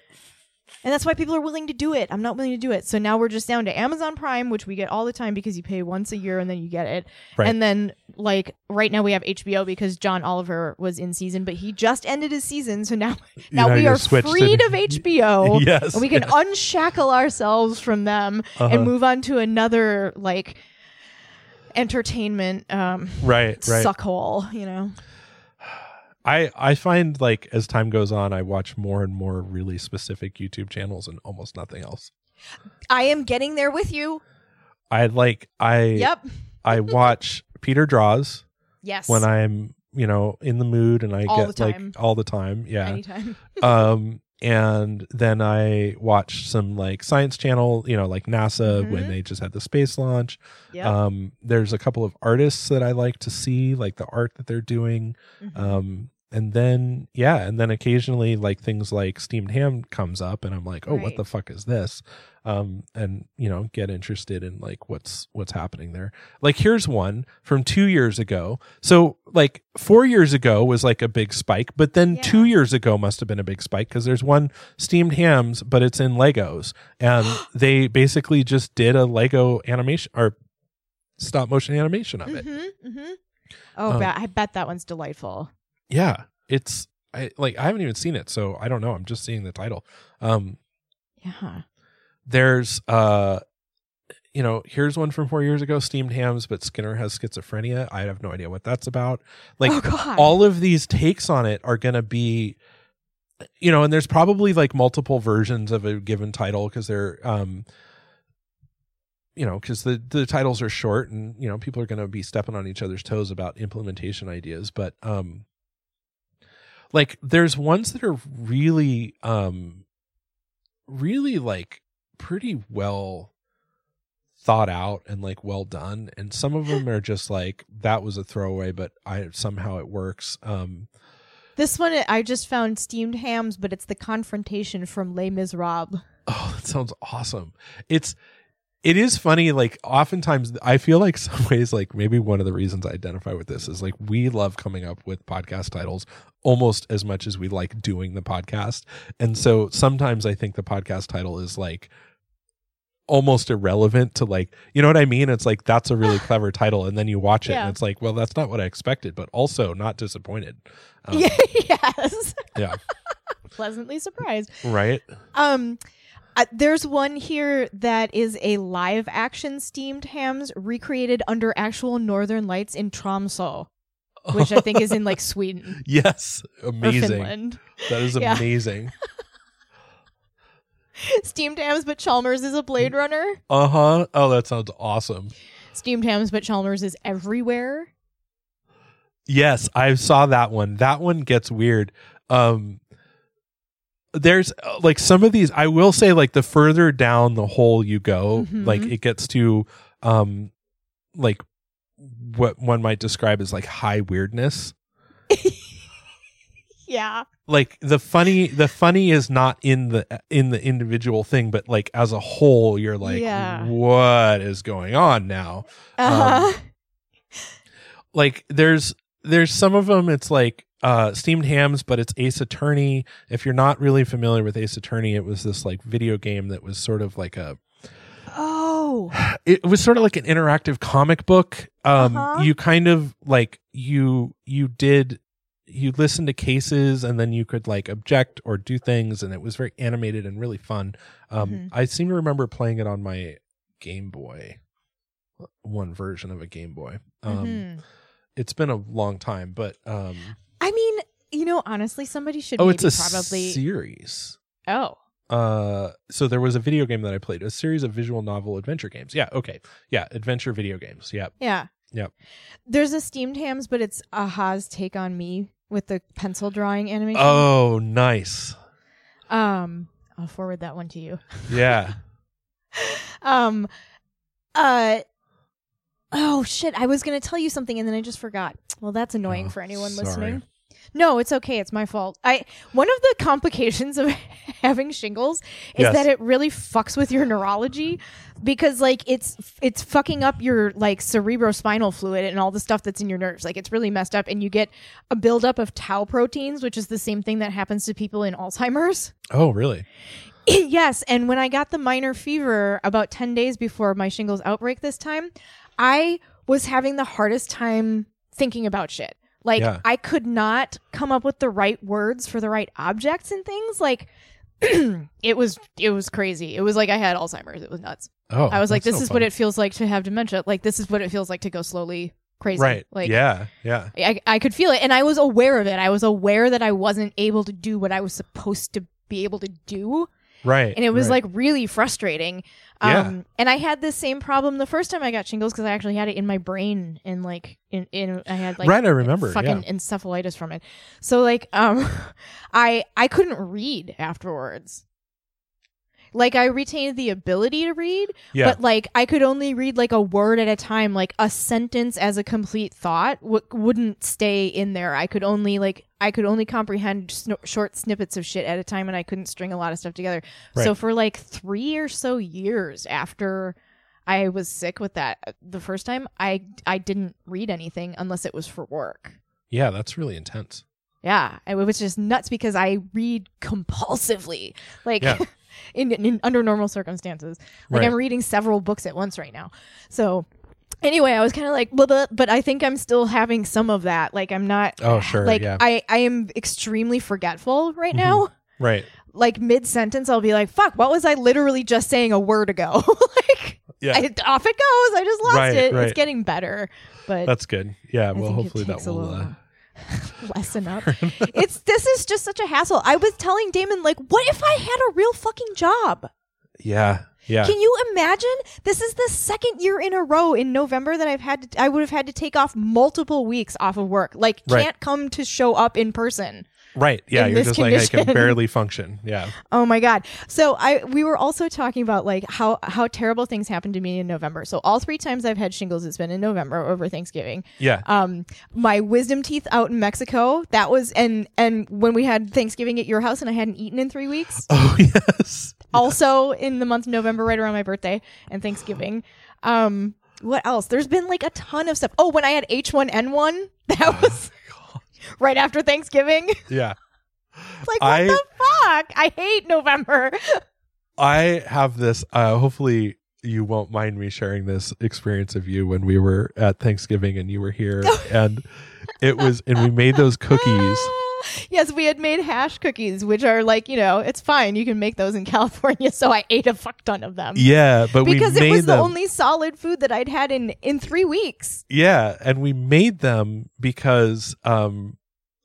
And that's why people are willing to do it. I'm not willing to do it. So now we're just down to Amazon Prime, which we get all the time because you pay once a year and then you get it. Right. And then like right now we have HBO because John Oliver was in season, but he just ended his season. So now now we you're freed to- of HBO. Yes. And we can unshackle ourselves from them Uh-huh. and move on to another like entertainment um Right. Right. suckhole, you know. I I find like as time goes on, I watch more and more really specific YouTube channels and almost nothing else. I am getting there with you. I like I Yep. I watch Peter Draws Yes. when I'm you know in the mood and I All get like all the time. Yeah. anytime. um and then I watch some like science channel, you know, like NASA when Mhm. they just had the space launch. Yep. Um there's a couple of artists that I like to see, like the art that they're doing. Mhm. Um and then yeah, and then occasionally like things like steamed ham comes up, and I'm like, oh, what the fuck is this? Um, and you know, get interested in like what's what's happening there. Like here's one from two years ago. So like four years ago was like a big spike, but then Yeah. two years ago must have been a big spike because there's one steamed hams, but it's in Legos, and they basically just did a Lego animation or stop motion animation of it. Mm-hmm, mm-hmm. Oh, Um, I bet that one's delightful. Yeah, it's I like I haven't even seen it, so I don't know. I'm just seeing the title. Um, Yeah. there's uh, you know, here's one from four years ago: steamed hams, but Skinner has schizophrenia. I have no idea what that's about. Like oh all of these takes on it are going to be you know and there's probably like multiple versions of a given title because they're um you know because the the titles are short and you know people are going to be stepping on each other's toes about implementation ideas but um like there's ones that are really um really like pretty well thought out and like well done. And some of them are just like that was a throwaway but i somehow it works. Um This one I just found steamed hams, but it's the confrontation from Les Miserables. oh that sounds awesome. It's it is funny like oftentimes i feel like some ways like maybe one of the reasons i identify with this is like we love coming up with podcast titles almost as much as we like doing the podcast and so sometimes i think the podcast title is like almost irrelevant to like you know what i mean it's like that's a really clever title and then you watch it Yeah. and it's like well that's not what i expected but also not disappointed um, yes. yeah Pleasantly surprised. right Um, uh, there's one here that is a live action steamed hams recreated under actual northern lights in Tromsø, which I think is in like Sweden yes amazing that is Yeah. amazing Steamed hams, but Chalmers is a Blade Runner. uh-huh oh that sounds awesome Steamed hams, but Chalmers is everywhere. Yes, I saw that one. That one gets weird. Um there's uh, like some of these I will say like the further down the hole you go, Mhm. like it gets to um like what one might describe as like high weirdness. Yeah. Like the funny the funny is not in the in the individual thing, but like as a whole you're like Yeah. what is going on now? Uh-huh. like there's there's some of them it's like uh steamed hams but it's ace attorney if you're not really familiar with ace attorney it was this like video game that was sort of like a oh. it was sort of like an interactive comic book um Uh-huh. you kind of like you you did you listened to cases and then you could like object or do things and it was very animated and really fun um Mhm. i seem to remember playing it on my game boy one version of a game boy um Mhm. it's been a long time, but um I mean, you know, honestly, somebody should oh, it's a probably. series. oh. Uh so there was a video game that I played, a series of visual novel adventure games. Yeah, okay. Yeah, adventure video games. Yeah. Yeah. Yep. There's a steamed hams, but it's a-ha's take on me with the pencil drawing animation. Oh, nice. Um, I'll forward that one to you. Yeah. Um, uh, oh shit! I was gonna tell you something and then I just forgot. Well, that's annoying Oh, for anyone sorry. listening. No, it's okay. It's my fault. I one of the complications of having shingles is Yes. that it really fucks with your neurology because like it's it's fucking up your like cerebrospinal fluid and all the stuff that's in your nerves. Like it's really messed up and you get a buildup of tau proteins, which is the same thing that happens to people in Alzheimer's. Oh, really? yes, and when I got the minor fever about 10 days before my shingles outbreak this time, I was having the hardest time thinking about shit. Like Yeah. I could not come up with the right words for the right objects and things like it was it was crazy. It was like I had Alzheimer's. It was nuts. Oh. I was like this so is what it feels like to have dementia. Like this is what it feels like to go slowly crazy. Right. Like yeah, yeah. I, I could feel it and I was aware of it. I was aware that I wasn't able to do what I was supposed to be able to do Right. and it was right. like really frustrating. Yeah. Um, and I had this same problem the first time I got shingles because I actually had it in my brain and like in, in I had like Right, I remember, fucking yeah. encephalitis from it. So like um, I I couldn't read afterwards. Like I retained the ability to read, Yeah. but like I could only read like a word at a time. Like a sentence as a complete thought w- wouldn't stay in there. I could only like I could only comprehend sn- short snippets of shit at a time, and I couldn't string a lot of stuff together. So for like three or so years after I was sick with that uh, the first time, I I didn't read anything unless it was for work. yeah, that's really intense. Yeah, it was just nuts because I read compulsively, like Yeah. in, in under normal circumstances. Like Right. I'm reading several books at once right now. So anyway, I was kind of like, blah, blah, but I think I'm still having some of that. Like I'm not. Oh, sure, Like yeah. I I am extremely forgetful right Mhm. now. Right. Like mid sentence, I'll be like, "Fuck, what was I literally just saying a word ago?" like. Yeah. I, off it goes. I just lost Right, it. right. It's getting better, but That's good. Yeah. I well, hopefully that will. Uh, lessen up. it's this is just such a hassle. I was telling Damon like, what if I had a real fucking job? yeah. Yeah. Can you imagine? This is the second year in a row in November that I've had to I would have had to take off multiple weeks off of work. Like can't come to show up in person. Right. Yeah. You're just like I can barely function. Yeah. Oh my god. So I we were also talking about like how how terrible things happened to me in November. So all three times I've had shingles it's been in November over Thanksgiving. Yeah. um my wisdom teeth out in Mexico. That was and and when we had Thanksgiving at your house and I hadn't eaten in 3 weeks. oh yes. Also in the month of November right around my birthday and Thanksgiving. Um what else? There's been like a ton of stuff. Oh, when I had H1N1, that was right after Thanksgiving. It's Yeah. like what I- the fuck? I hate November. I have this. Uh, hopefully, you won't mind me sharing this experience of you when we were at Thanksgiving and you were here, and it was, and we made those cookies. yes, we had made hash cookies, which are like, you know, it's fine. You can make those in California. So I ate a fuck ton of them. Yeah, but because we made it was them. the only solid food that I'd had in in three weeks. yeah, and we made them because um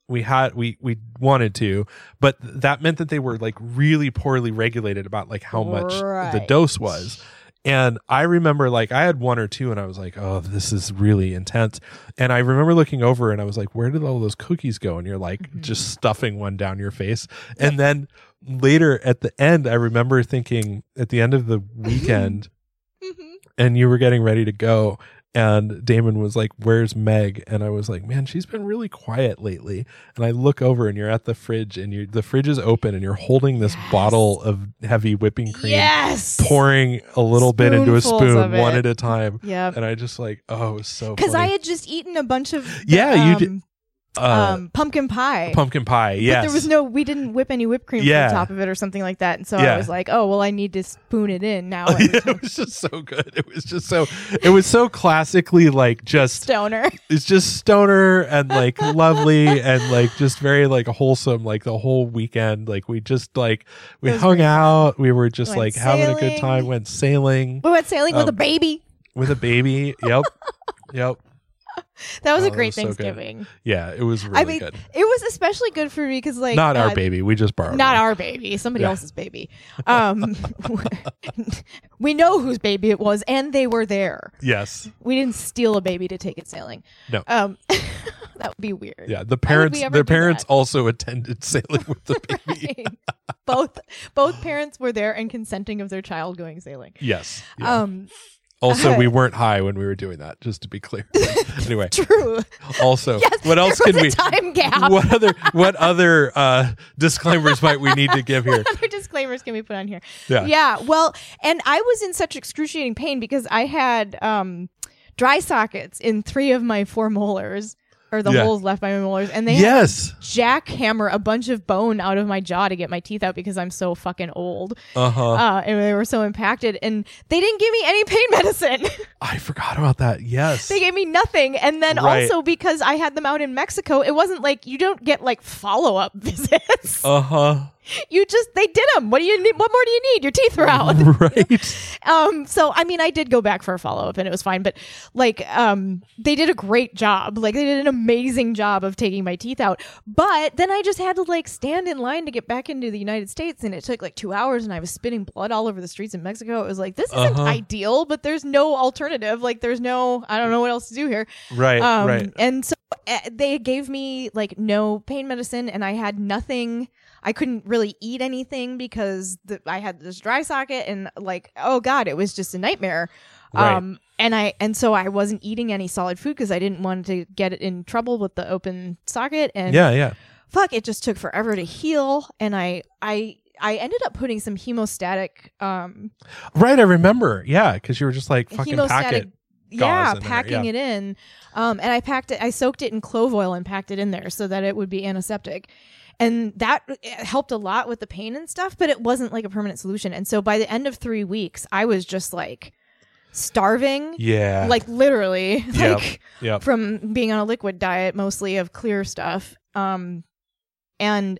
we had we we wanted to, but that meant that they were like really poorly regulated about like how much the dose was. And I remember like I had one or two and I was like, oh, this is really intense. And I remember looking over and I was like, where did all those cookies go? And you're like Mhm. just stuffing one down your face. And then later at the end, I remember thinking at the end of the weekend, and you were getting ready to go. And Damon was like, Where's Meg? And I was like, Man, she's been really quiet lately. And I look over and you're at the fridge and you the fridge is open and you're holding this Yes. bottle of heavy whipping cream, Yes. pouring a little bit into a spoon one at a time. Yeah, And I just like, oh, so Because I had just eaten a bunch of Yeah, you um, did- uh, um, pumpkin pie. pumpkin pie. But there was no, we didn't whip any whipped cream Yeah. on top of it or something like that. And so Yeah. I was like, oh, well, I need to spoon it in now. yeah, it was just so good. It was just so it was so classically like just Stoner. it's just stoner and like lovely and like just very like wholesome like the whole weekend like we just like we hung great. out we were just Went like having a good time went sailing We went sailing with Um, a baby. with a baby yep yep That was oh, a great was so. Thanksgiving. yeah it was really I mean, good it was especially good for me because, like, not our uh, baby we just borrowed not one. our baby, somebody Yeah. else's baby. Um, we know whose baby it was, and they were there. yes We didn't steal a baby to take it sailing. No. um, that would be weird. yeah the parents their parents that? also attended sailing with the baby both both parents were there and consenting of their child going sailing. yes yeah. Um, also we weren't high when we were doing that just to be clear anyway true. also Yes, what else can we time gap. what other what other uh disclaimers might we need to give here other disclaimers can we put on here? Yeah. Yeah. Well, and I was in such excruciating pain because I had um, dry sockets in three of my four molars, or the Yeah. holes left by my molars, and they had yes jackhammer a bunch of bone out of my jaw to get my teeth out because I'm so fucking old. uh-huh Uh, and they were so impacted, and they didn't give me any pain medicine. i forgot about that yes they gave me nothing. And then Right. also because I had them out in Mexico, it wasn't like you don't get like follow up visits. uh-huh you just they did them. What do you need? What more do you need? Your teeth are out. right um. So I mean, I did go back for a follow up, and it was fine. But like, um, they did a great job. Like they did an amazing job of taking my teeth out. But then I just had to like stand in line to get back into the United States, and it took like two hours, and I was spitting blood all over the streets in Mexico. It was like this isn't Uh-huh. ideal, but there's no alternative. Like there's no I don't know what else to do here. right Um, right And so uh, they gave me like no pain medicine, and I had nothing. I couldn't really eat anything because the, I had this dry socket and like oh god, it was just a nightmare. Right. Um and I and so I wasn't eating any solid food because I didn't want to get in trouble with the open socket and yeah, yeah. fuck it just took forever to heal and I I I ended up putting some hemostatic um Right, I remember. Yeah, because you were just like fucking it. yeah, gauze in there, packing yeah. it in. Um, and I packed it, I soaked it in clove oil and packed it in there so that it would be antiseptic. And that uh, helped a lot with the pain and stuff, but it wasn't like a permanent solution. And so by the end of three weeks, I was just like starving, Yeah. like literally, Yep. like Yep. from being on a liquid diet, mostly of clear stuff. Um, and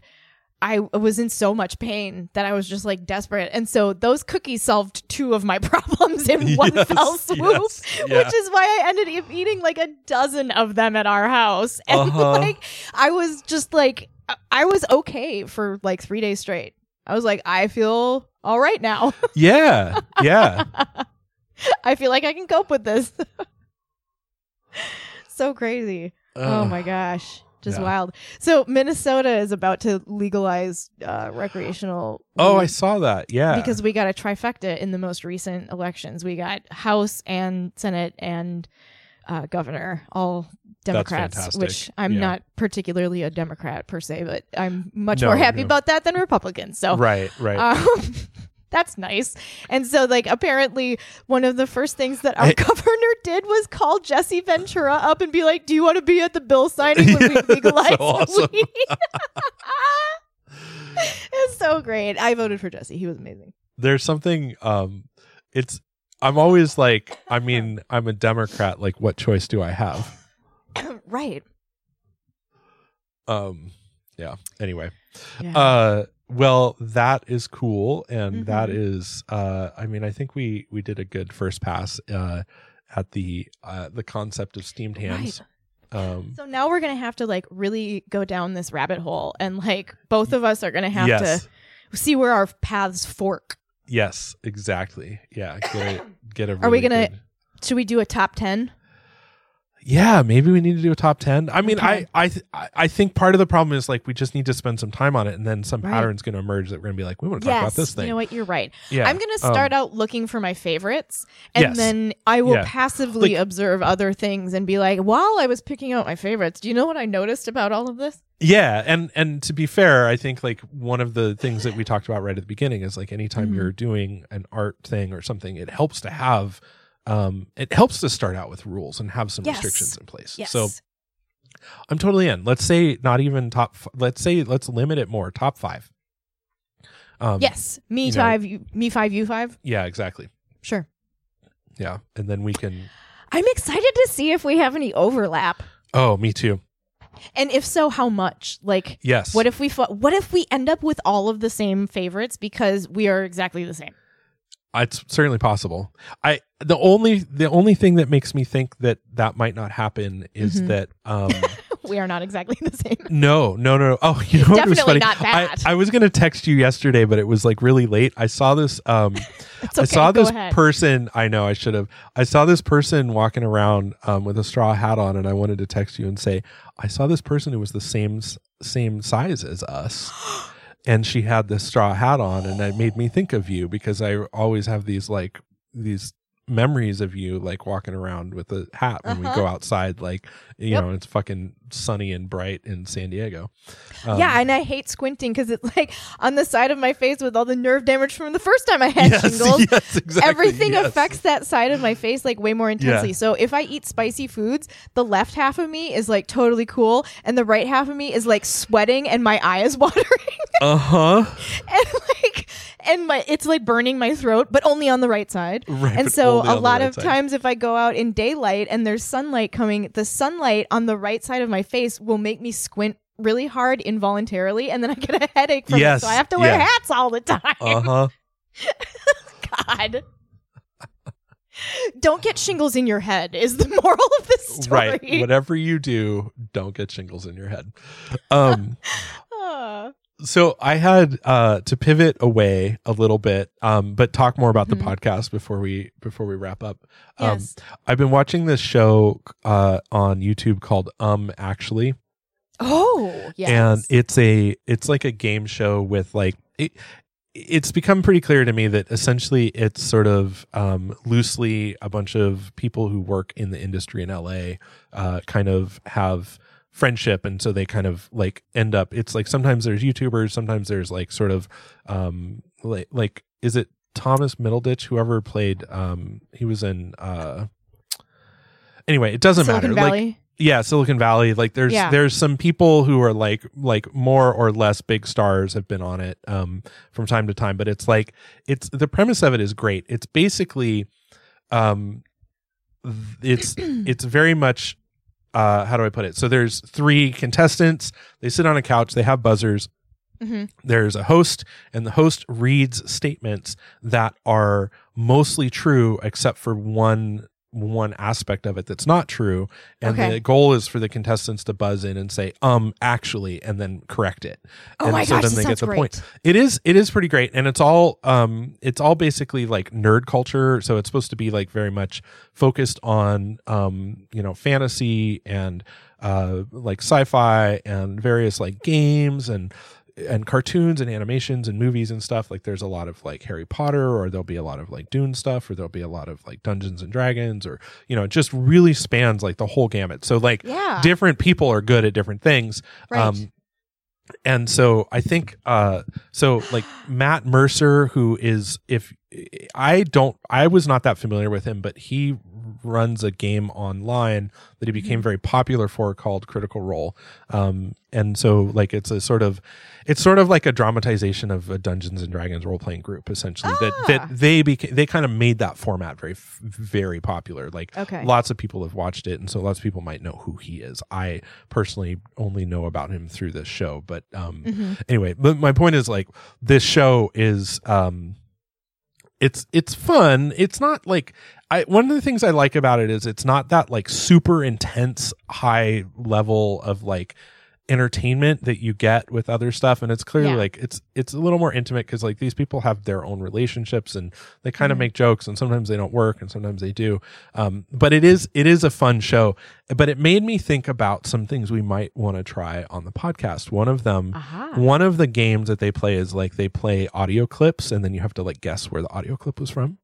I was in so much pain that I was just like desperate. And so those cookies solved two of my problems in one Yes, fell swoop, yes, yeah. which is why I ended up eating like a dozen of them at our house. And Uh-huh. like, I was just like, I- was okay for like three days straight. I was like, I feel all right now. yeah. Yeah. I feel like I can cope with this. so crazy. Oh my gosh. Just Yeah. wild. So Minnesota is about to legalize uh, recreational. Oh, I saw that. Yeah. because we got a trifecta in the most recent elections. We got House and Senate and uh, governor, all Democrats. Which I'm Yeah. not particularly a Democrat per se, but I'm much No, more happy no. about that than Republicans. So right, right. um, that's nice. And so, like, apparently, one of the first things that our I- governor did was call Jesse Ventura up and be like, "Do you want to be at the bill signing when Yeah, we legalize so awesome. weed?" it's so great. I voted for Jesse. He was amazing. There's something um it's I'm always like, I mean, I'm a Democrat, like what choice do I have? right. Um yeah. Anyway. Yeah. Uh well, that is cool and that Mhm. is uh I mean, I think we we did a good first pass uh at the uh the concept of steamed hams. Um so now we're gonna have to like really go down this rabbit hole, and like both of us are gonna have yes. to see where our paths fork. Yes, exactly. Yeah, get a get a Are we gonna- good- Should we do a top ten? Yeah, maybe we need to do a top 10. I mean, Okay. I I th- I think part of the problem is like we just need to spend some time on it and then some Right. pattern's going to emerge that we're going to be like, we want to talk about this thing. You know what? You're right. yeah. I'm going to start um, out looking for my favorites and Yes. then I will Yeah. passively Like- observe other things and be like, while I was picking out my favorites, do you know what I noticed about all of this? Yeah, and and to be fair, I think like one of the things that we talked about right at the beginning is like anytime Mhm. you're doing an art thing or something, it helps to have um it helps to start out with rules and have some Yes. restrictions in place. Yes. So I'm totally in. Let's say not even top f- let's say let's limit it more, top 5. Um yes. Me you know- five, you, me five, you five. Yeah, exactly. Sure. Yeah, and then we can I'm excited to see if we have any overlap. Oh, me too. And if so, how much? Like, Yes. what if we what if we end up with all of the same favorites because we are exactly the same? It's certainly possible. I the only the only thing that makes me think that that might not happen is Mhm. that um we are not exactly the same. no no no oh you know what was Definitely funny not I, that. I was gonna text you yesterday but it was like really late I saw this um It's I saw this ahead. person I know I should have I saw this person walking around um with a straw hat on and I wanted to text you and say I saw this person who was the same same size as us and she had this straw hat on and it made me think of you because i always have these like these memories of you like walking around with a hat when we Uh-huh. go outside like you Yep. know it's fucking sunny and bright in san diego Um, yeah, and I hate squinting because it's like on the side of my face with all the nerve damage from the first time I had yes, shingles. yes exactly Everything yes. affects that side of my face like way more intensely. Yeah. So if I eat spicy foods, the left half of me is like totally cool, and the right half of me is like sweating, and my eye is watering, uh-huh and like, and my it's like burning my throat, but only on the right side. right And so a lot right of side. times if I go out in daylight and there's sunlight coming, the sunlight on the right side of my face will make me squint really hard involuntarily and then I get a headache from Yes, it. So I have to wear yeah. hats all the time. uh-huh God. Don't get shingles in your head is the moral of this story. right whatever you do don't get shingles in your head um Ah. So I had uh, to pivot away a little bit, um, but talk more about Mhm. the podcast before we before we wrap up. Um, yes. I've been watching this show uh, on YouTube called Um Actually, Oh, yes. and it's a it's like a game show with like it, it's become pretty clear to me that essentially it's sort of um, loosely a bunch of people who work in the industry in LA uh, kind of have friendship. And so they kind of like end up it's like sometimes there's youtubers sometimes there's like sort of um like like is it thomas middleditch whoever played um he was in uh anyway it doesn't Silicon matter. Like yeah silicon valley. Like there's Yeah. there's some people who are like like more or less big stars have been on it um from time to time. But it's like it's the premise of it is great. It's basically um it's it's very much uh how do i put it? So there's three contestants. They sit on a couch. They have buzzers. Hmm there's a host and the host reads statements that are mostly true except for one one aspect of it that's not true and Okay. the goal is for the contestants to buzz in and say um actually and then correct it Oh and my so gosh, then they get the great. point it is it is pretty great and it's all um it's all basically like nerd culture so it's supposed to be like very much focused on um you know fantasy and uh like sci-fi and various like games and and cartoons and animations and movies and stuff like there's a lot of like harry potter or there'll be a lot of like dune stuff or there'll be a lot of like dungeons and dragons or you know it just really spans like the whole gamut so like Yeah. different people are good at different things right. um, and so I think uh so like Matt Mercer who is if I don't I was not that familiar with him but he runs a game online that he became very popular for called Critical Role um and so like it's a sort of it's sort of like a dramatization of a Dungeons and Dragons role playing group essentially that Ah. that they became they kind of made that format very very popular like okay. lots of people have watched it and so lots of people might know who he is i personally only know about him through this show but um Mhm. anyway but my point is like this show is um it's it's fun. It's not like i one of the things i like about it is it's not that like super intense high level of like entertainment that you get with other stuff and it's clearly Yeah. like it's it's a little more intimate because like these people have their own relationships and they kind of Mhm. make jokes and sometimes they don't work and sometimes they do um but it is it is a fun show but it made me think about some things we might want to try on the podcast one of them Aha. one of the games that they play is like they play audio clips and then you have to like guess where the audio clip was from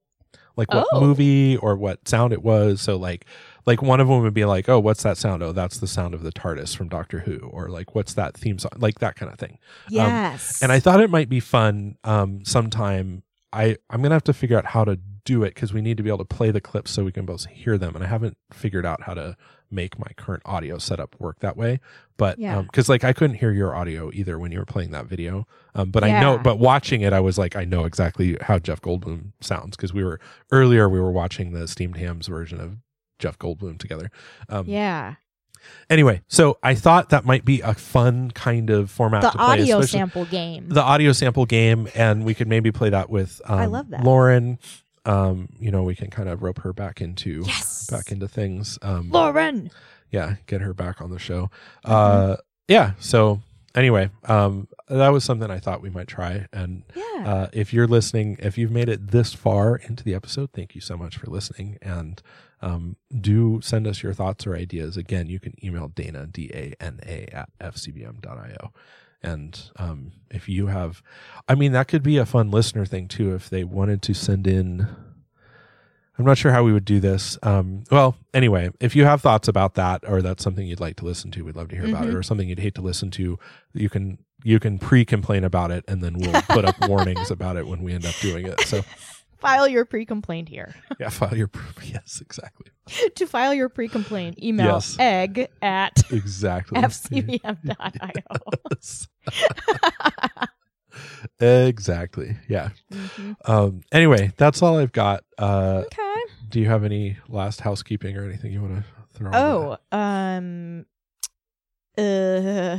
like what Oh. movie or what sound it was so like like one of them would be like oh what's that sound? Oh that's the sound of the tardis from doctor who or like what's that theme song? Like that kind of thing Yes. and i thought it might be fun um sometime. I i'm gonna have to figure out how to do it because we need to be able to play the clips so we can both hear them and i haven't figured out how to make my current audio setup work that way. But Yeah. because like i couldn't hear your audio either when you were playing that video. Um but i know but watching it i was like i know exactly how jeff goldblum sounds because we were earlier we were watching the steamed hams version of jeff goldblum together um yeah. anyway so i thought that might be a fun kind of format The to play audio sample game. the audio sample game and we could maybe play that with um, I love that. lauren um you know we can kind of rope her back into yes. back into things um Lauren. yeah get her back on the show Mm-hmm. uh yeah so anyway um that was something i thought we might try and Yeah. uh if you're listening if you've made it this far into the episode thank you so much for listening and um do send us your thoughts or ideas again you can email dana d-a-n-a at fcbm.io and um if you have i mean that could be a fun listener thing too if they wanted to send in I'm not sure how we would do this. Um, well, anyway, if you have thoughts about that, or that's something you'd like to listen to, we'd love to hear about it. Mhm. Or something you'd hate to listen to, you can you can pre-complain about it, and then we'll put up warnings about it when we end up doing it. So file your pre-complaint here. yeah, file your pre- yes, exactly, to file your pre-complaint, email Yes. egg at exactly. fcbm.io. exactly. Yeah. Mhm. Um. Anyway, that's all I've got. Uh, Okay. do you have any last housekeeping or anything you want to throw? on Oh, um, uh,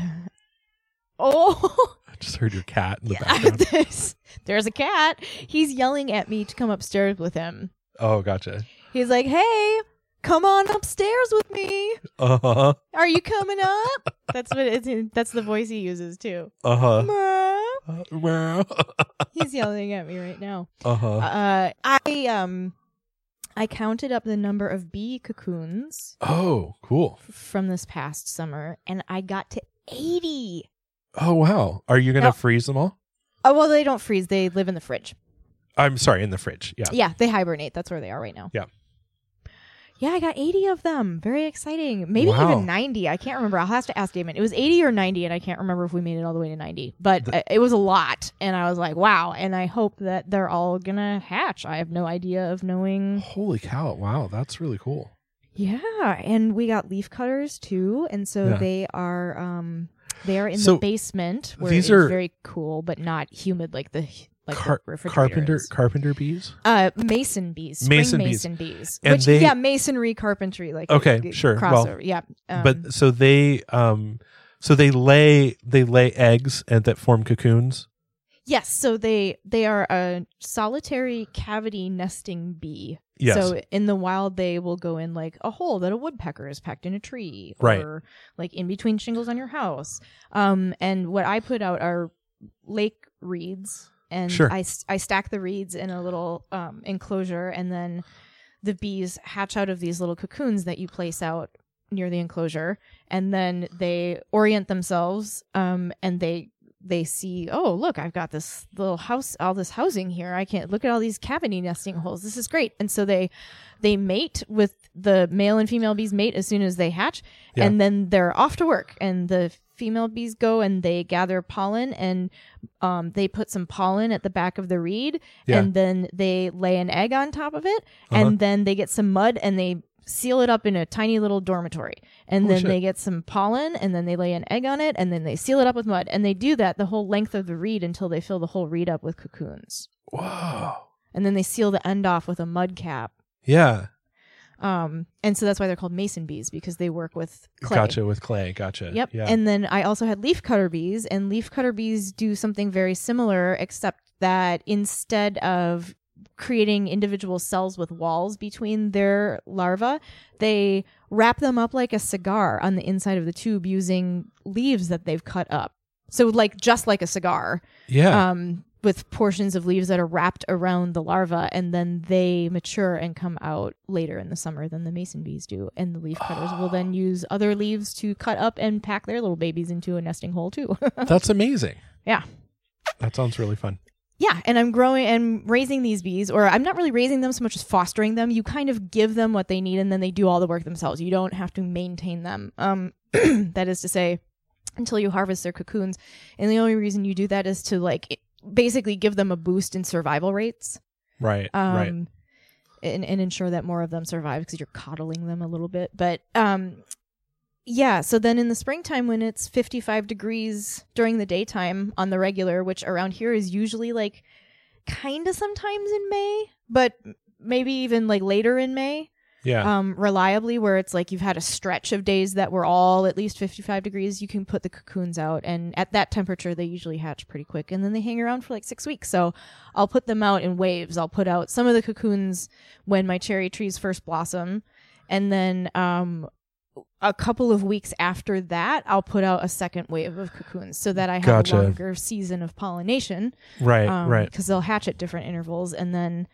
oh, just heard your cat in the yeah, background. there's, there's a cat. He's yelling at me to come upstairs with him. oh, gotcha. He's like, "Hey, come on upstairs with me. Uh huh. Are you coming up?" That's what it's. in, That's the voice he uses too. Uh huh. Meow. He's yelling at me right now. Uh huh. Uh, I um, I counted up the number of bee cocoons Oh, cool. from this past summer, and I got to 80. Oh wow. Are you gonna No. freeze them all? Oh, well, they don't freeze. They live in the fridge. I'm sorry, in the fridge. Yeah. Yeah, they hibernate. That's where they are right now. Yeah. Yeah, I got 80 of them. Very exciting. Maybe Wow. even 90. I can't remember. I'll have to ask Damon. It was 80 or 90, and I can't remember if we made it all the way to 90. But uh, it was a lot. And I was like, wow. And I hope that they're all going to hatch. I have no idea of knowing. Holy cow! Wow, that's really cool. Yeah. And we got leaf cutters too. And so Yeah. they are. um they are in So the basement where these it's are- very cool, but not humid like the like Car- carpenter is. carpenter bees. Uh, mason bees, spring Mason mason, bees. bees, And which they- yeah, masonry, carpentry, like Okay, sure. Well, crossover, yeah. Um, but so they um so they lay they lay eggs and that form cocoons. Yes, so they they are a solitary cavity nesting bee. Yes. So in the wild, they will go in like a hole that a woodpecker has pecked in a tree, Right. or like in between shingles on your house. Um, and what I put out are lake reeds, and Sure. I I stack the reeds in a little um enclosure, and then the bees hatch out of these little cocoons that you place out near the enclosure, and then they orient themselves, um, and they they see, oh look, I've got this little house, all this housing here. I can't look at all these cavity nesting holes. This is great. And so they they mate with the male and female bees mate as soon as they hatch, Yeah. and then they're off to work. And the female bees go and they gather pollen and um, they put some pollen at the back of the reed, Yeah. and then they lay an egg on top of it, Uh-huh. and then they get some mud and they seal it up in a tiny little dormitory and Holy then shit. they get some pollen and then they lay an egg on it and then they seal it up with mud and they do that the whole length of the reed until they fill the whole reed up with cocoons Whoa. and then they seal the end off with a mud cap Yeah. um and so that's why they're called mason bees because they work with clay Gotcha with clay. Gotcha. Yep. Yeah. And then I also had leaf cutter bees, and leaf cutter bees do something very similar, except that instead of creating individual cells with walls between their larvae, they wrap them up like a cigar on the inside of the tube using leaves that they've cut up. So, like, just like a cigar, yeah. um, with portions of leaves that are wrapped around the larva, and then they mature and come out later in the summer than the mason bees do. And the leaf cutters will then use other leaves to cut up and pack their little babies into a nesting hole too. That's amazing. yeah. That sounds really fun. Yeah, and I'm growing and raising these bees, or I'm not really raising them so much as fostering them. You kind of give them what they need, and then they do all the work themselves. You don't have to maintain them. Um, that is to say, until you harvest their cocoons, and the only reason you do that is to like basically give them a boost in survival rates, Right. um, right. and, and ensure that more of them survive because you're coddling them a little bit. But um, yeah, so then in the springtime when it's 55 degrees during the daytime on the regular, which around here is usually like kind of sometimes in May, but maybe even like later in May, Yeah. um, reliably, where it's like you've had a stretch of days that were all at least 55 degrees, you can put the cocoons out. And at that temperature, they usually hatch pretty quick. And then they hang around for like six weeks. So I'll put them out in waves. I'll put out some of the cocoons when my cherry trees first blossom. And then um, a couple of weeks after that, I'll put out a second wave of cocoons so that I have Gotcha. a longer season of pollination right. um, right. Because they'll hatch at different intervals, and then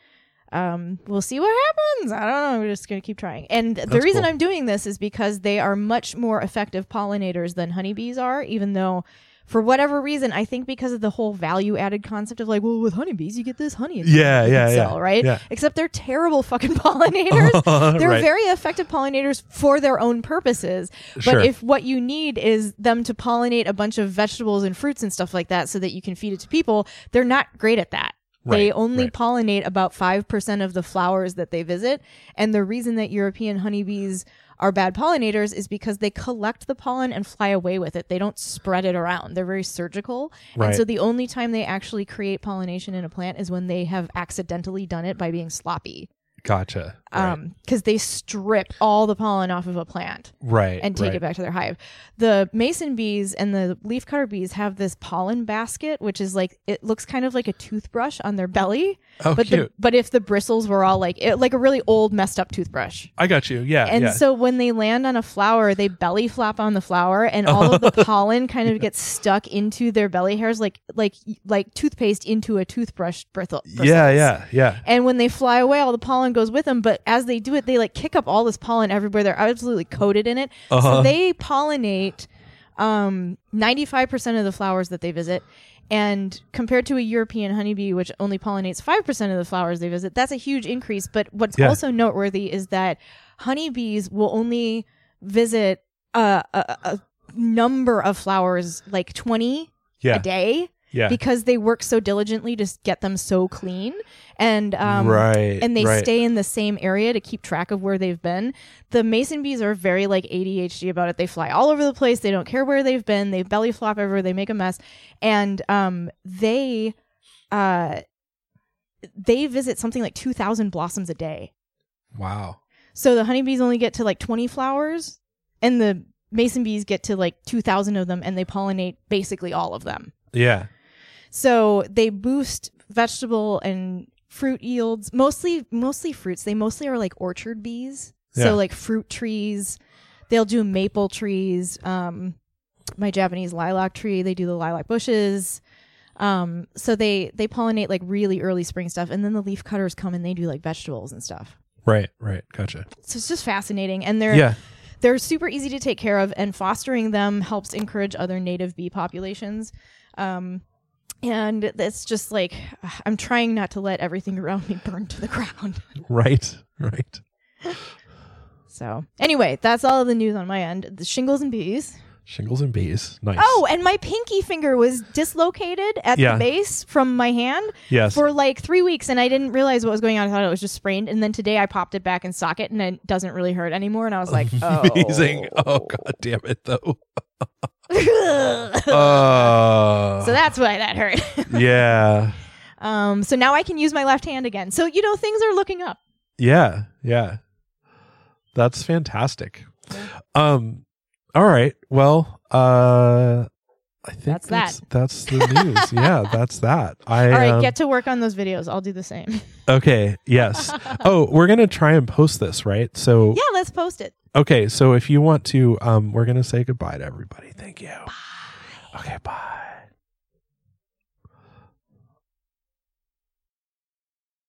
um, we'll see what happens. I don't know. We're just gonna keep trying. And the reason cool. I'm doing this is because they are much more effective pollinators than honeybees are. Even though, for whatever reason, I think because of the whole value added concept of like, well, with honeybees you get this honey. Yeah, yeah, yeah, sell, right? yeah. Except they're terrible fucking pollinators. They're Right. very effective pollinators for their own purposes. But Sure. if what you need is them to pollinate a bunch of vegetables and fruits and stuff like that so that you can feed it to people, they're not great at that. they only right. pollinate about 5% of the flowers that they visit. And the reason that European honeybees are bad pollinators is because they collect the pollen and fly away with it. They don't spread it around. They're very surgical. Right. And so the only time they actually create pollination in a plant is when they have accidentally done it by being sloppy. Gotcha. Right. Um, because they strip all the pollen off of a plant right. and take right. it back to their hive. The mason bees and the leafcutter bees have this pollen basket, which is like it looks kind of like a toothbrush on their belly. Oh, but the, cute. but if the bristles were all like it, like a really old messed up toothbrush. I got you. Yeah. And yeah. so when they land on a flower, they belly flap on the flower, and all of the pollen kind of gets stuck into their belly hairs, like like like toothpaste into a toothbrush bristle. yeah. Yeah. Yeah. And when they fly away, all the pollen goes with them. But as they do it, they like kick up all this pollen everywhere. They're absolutely coated in it. Uh-huh. So they pollinate um, 95% of the flowers that they visit. And compared to a European honeybee, which only pollinates 5% of the flowers they visit, that's a huge increase. But what's Yeah. also noteworthy is that honeybees will only visit a, a, a number of flowers, like 20 Yeah. a day, Yeah. because they work so diligently to get them so clean. And um, right. and they right. stay in the same area to keep track of where they've been. The mason bees are very like ADHD about it. They fly all over the place. They don't care where they've been. They belly flop everywhere. They make a mess, and um, they uh, they visit something like two thousand blossoms a day. Wow. So the honeybees only get to like twenty flowers, and the mason bees get to like two thousand of them, and they pollinate basically all of them. Yeah. So they boost vegetable and fruit yields, mostly mostly fruits. They mostly are like orchard bees. Yeah. So like fruit trees. They'll do maple trees. Um, my Japanese lilac tree. They do the lilac bushes. Um, so they they pollinate like really early spring stuff, and then the leaf cutters come and they do like vegetables and stuff. Right. Right. Gotcha. So it's just fascinating, and they're Yeah. they're super easy to take care of, and fostering them helps encourage other native bee populations. Um, and it's just like I'm trying not to let everything around me burn to the ground. Right. Right. So anyway, that's all of the news on my end. The shingles and bees. Shingles and bees. Nice. Oh, and my pinky finger was dislocated at Yeah. the base from my hand yes. for like three weeks, and I didn't realize what was going on. I thought it was just sprained, and then today I popped it back in socket, and it doesn't really hurt anymore. And I was like, oh, Amazing. Oh god damn it though. Uh, so that's why that hurt. yeah. Um, so now I can use my left hand again. So you know things are looking up. Yeah. Yeah. That's fantastic. Um all right. Well, uh I think That's that's that. that's, the news. yeah, that's that. I All right, um, get to work on those videos. I'll do the same. Okay, yes. oh, we're going to try and post this, right? So yeah, let's post it. Okay, so if you want to, um, we're gonna say goodbye to everybody. Thank you. Okay, bye.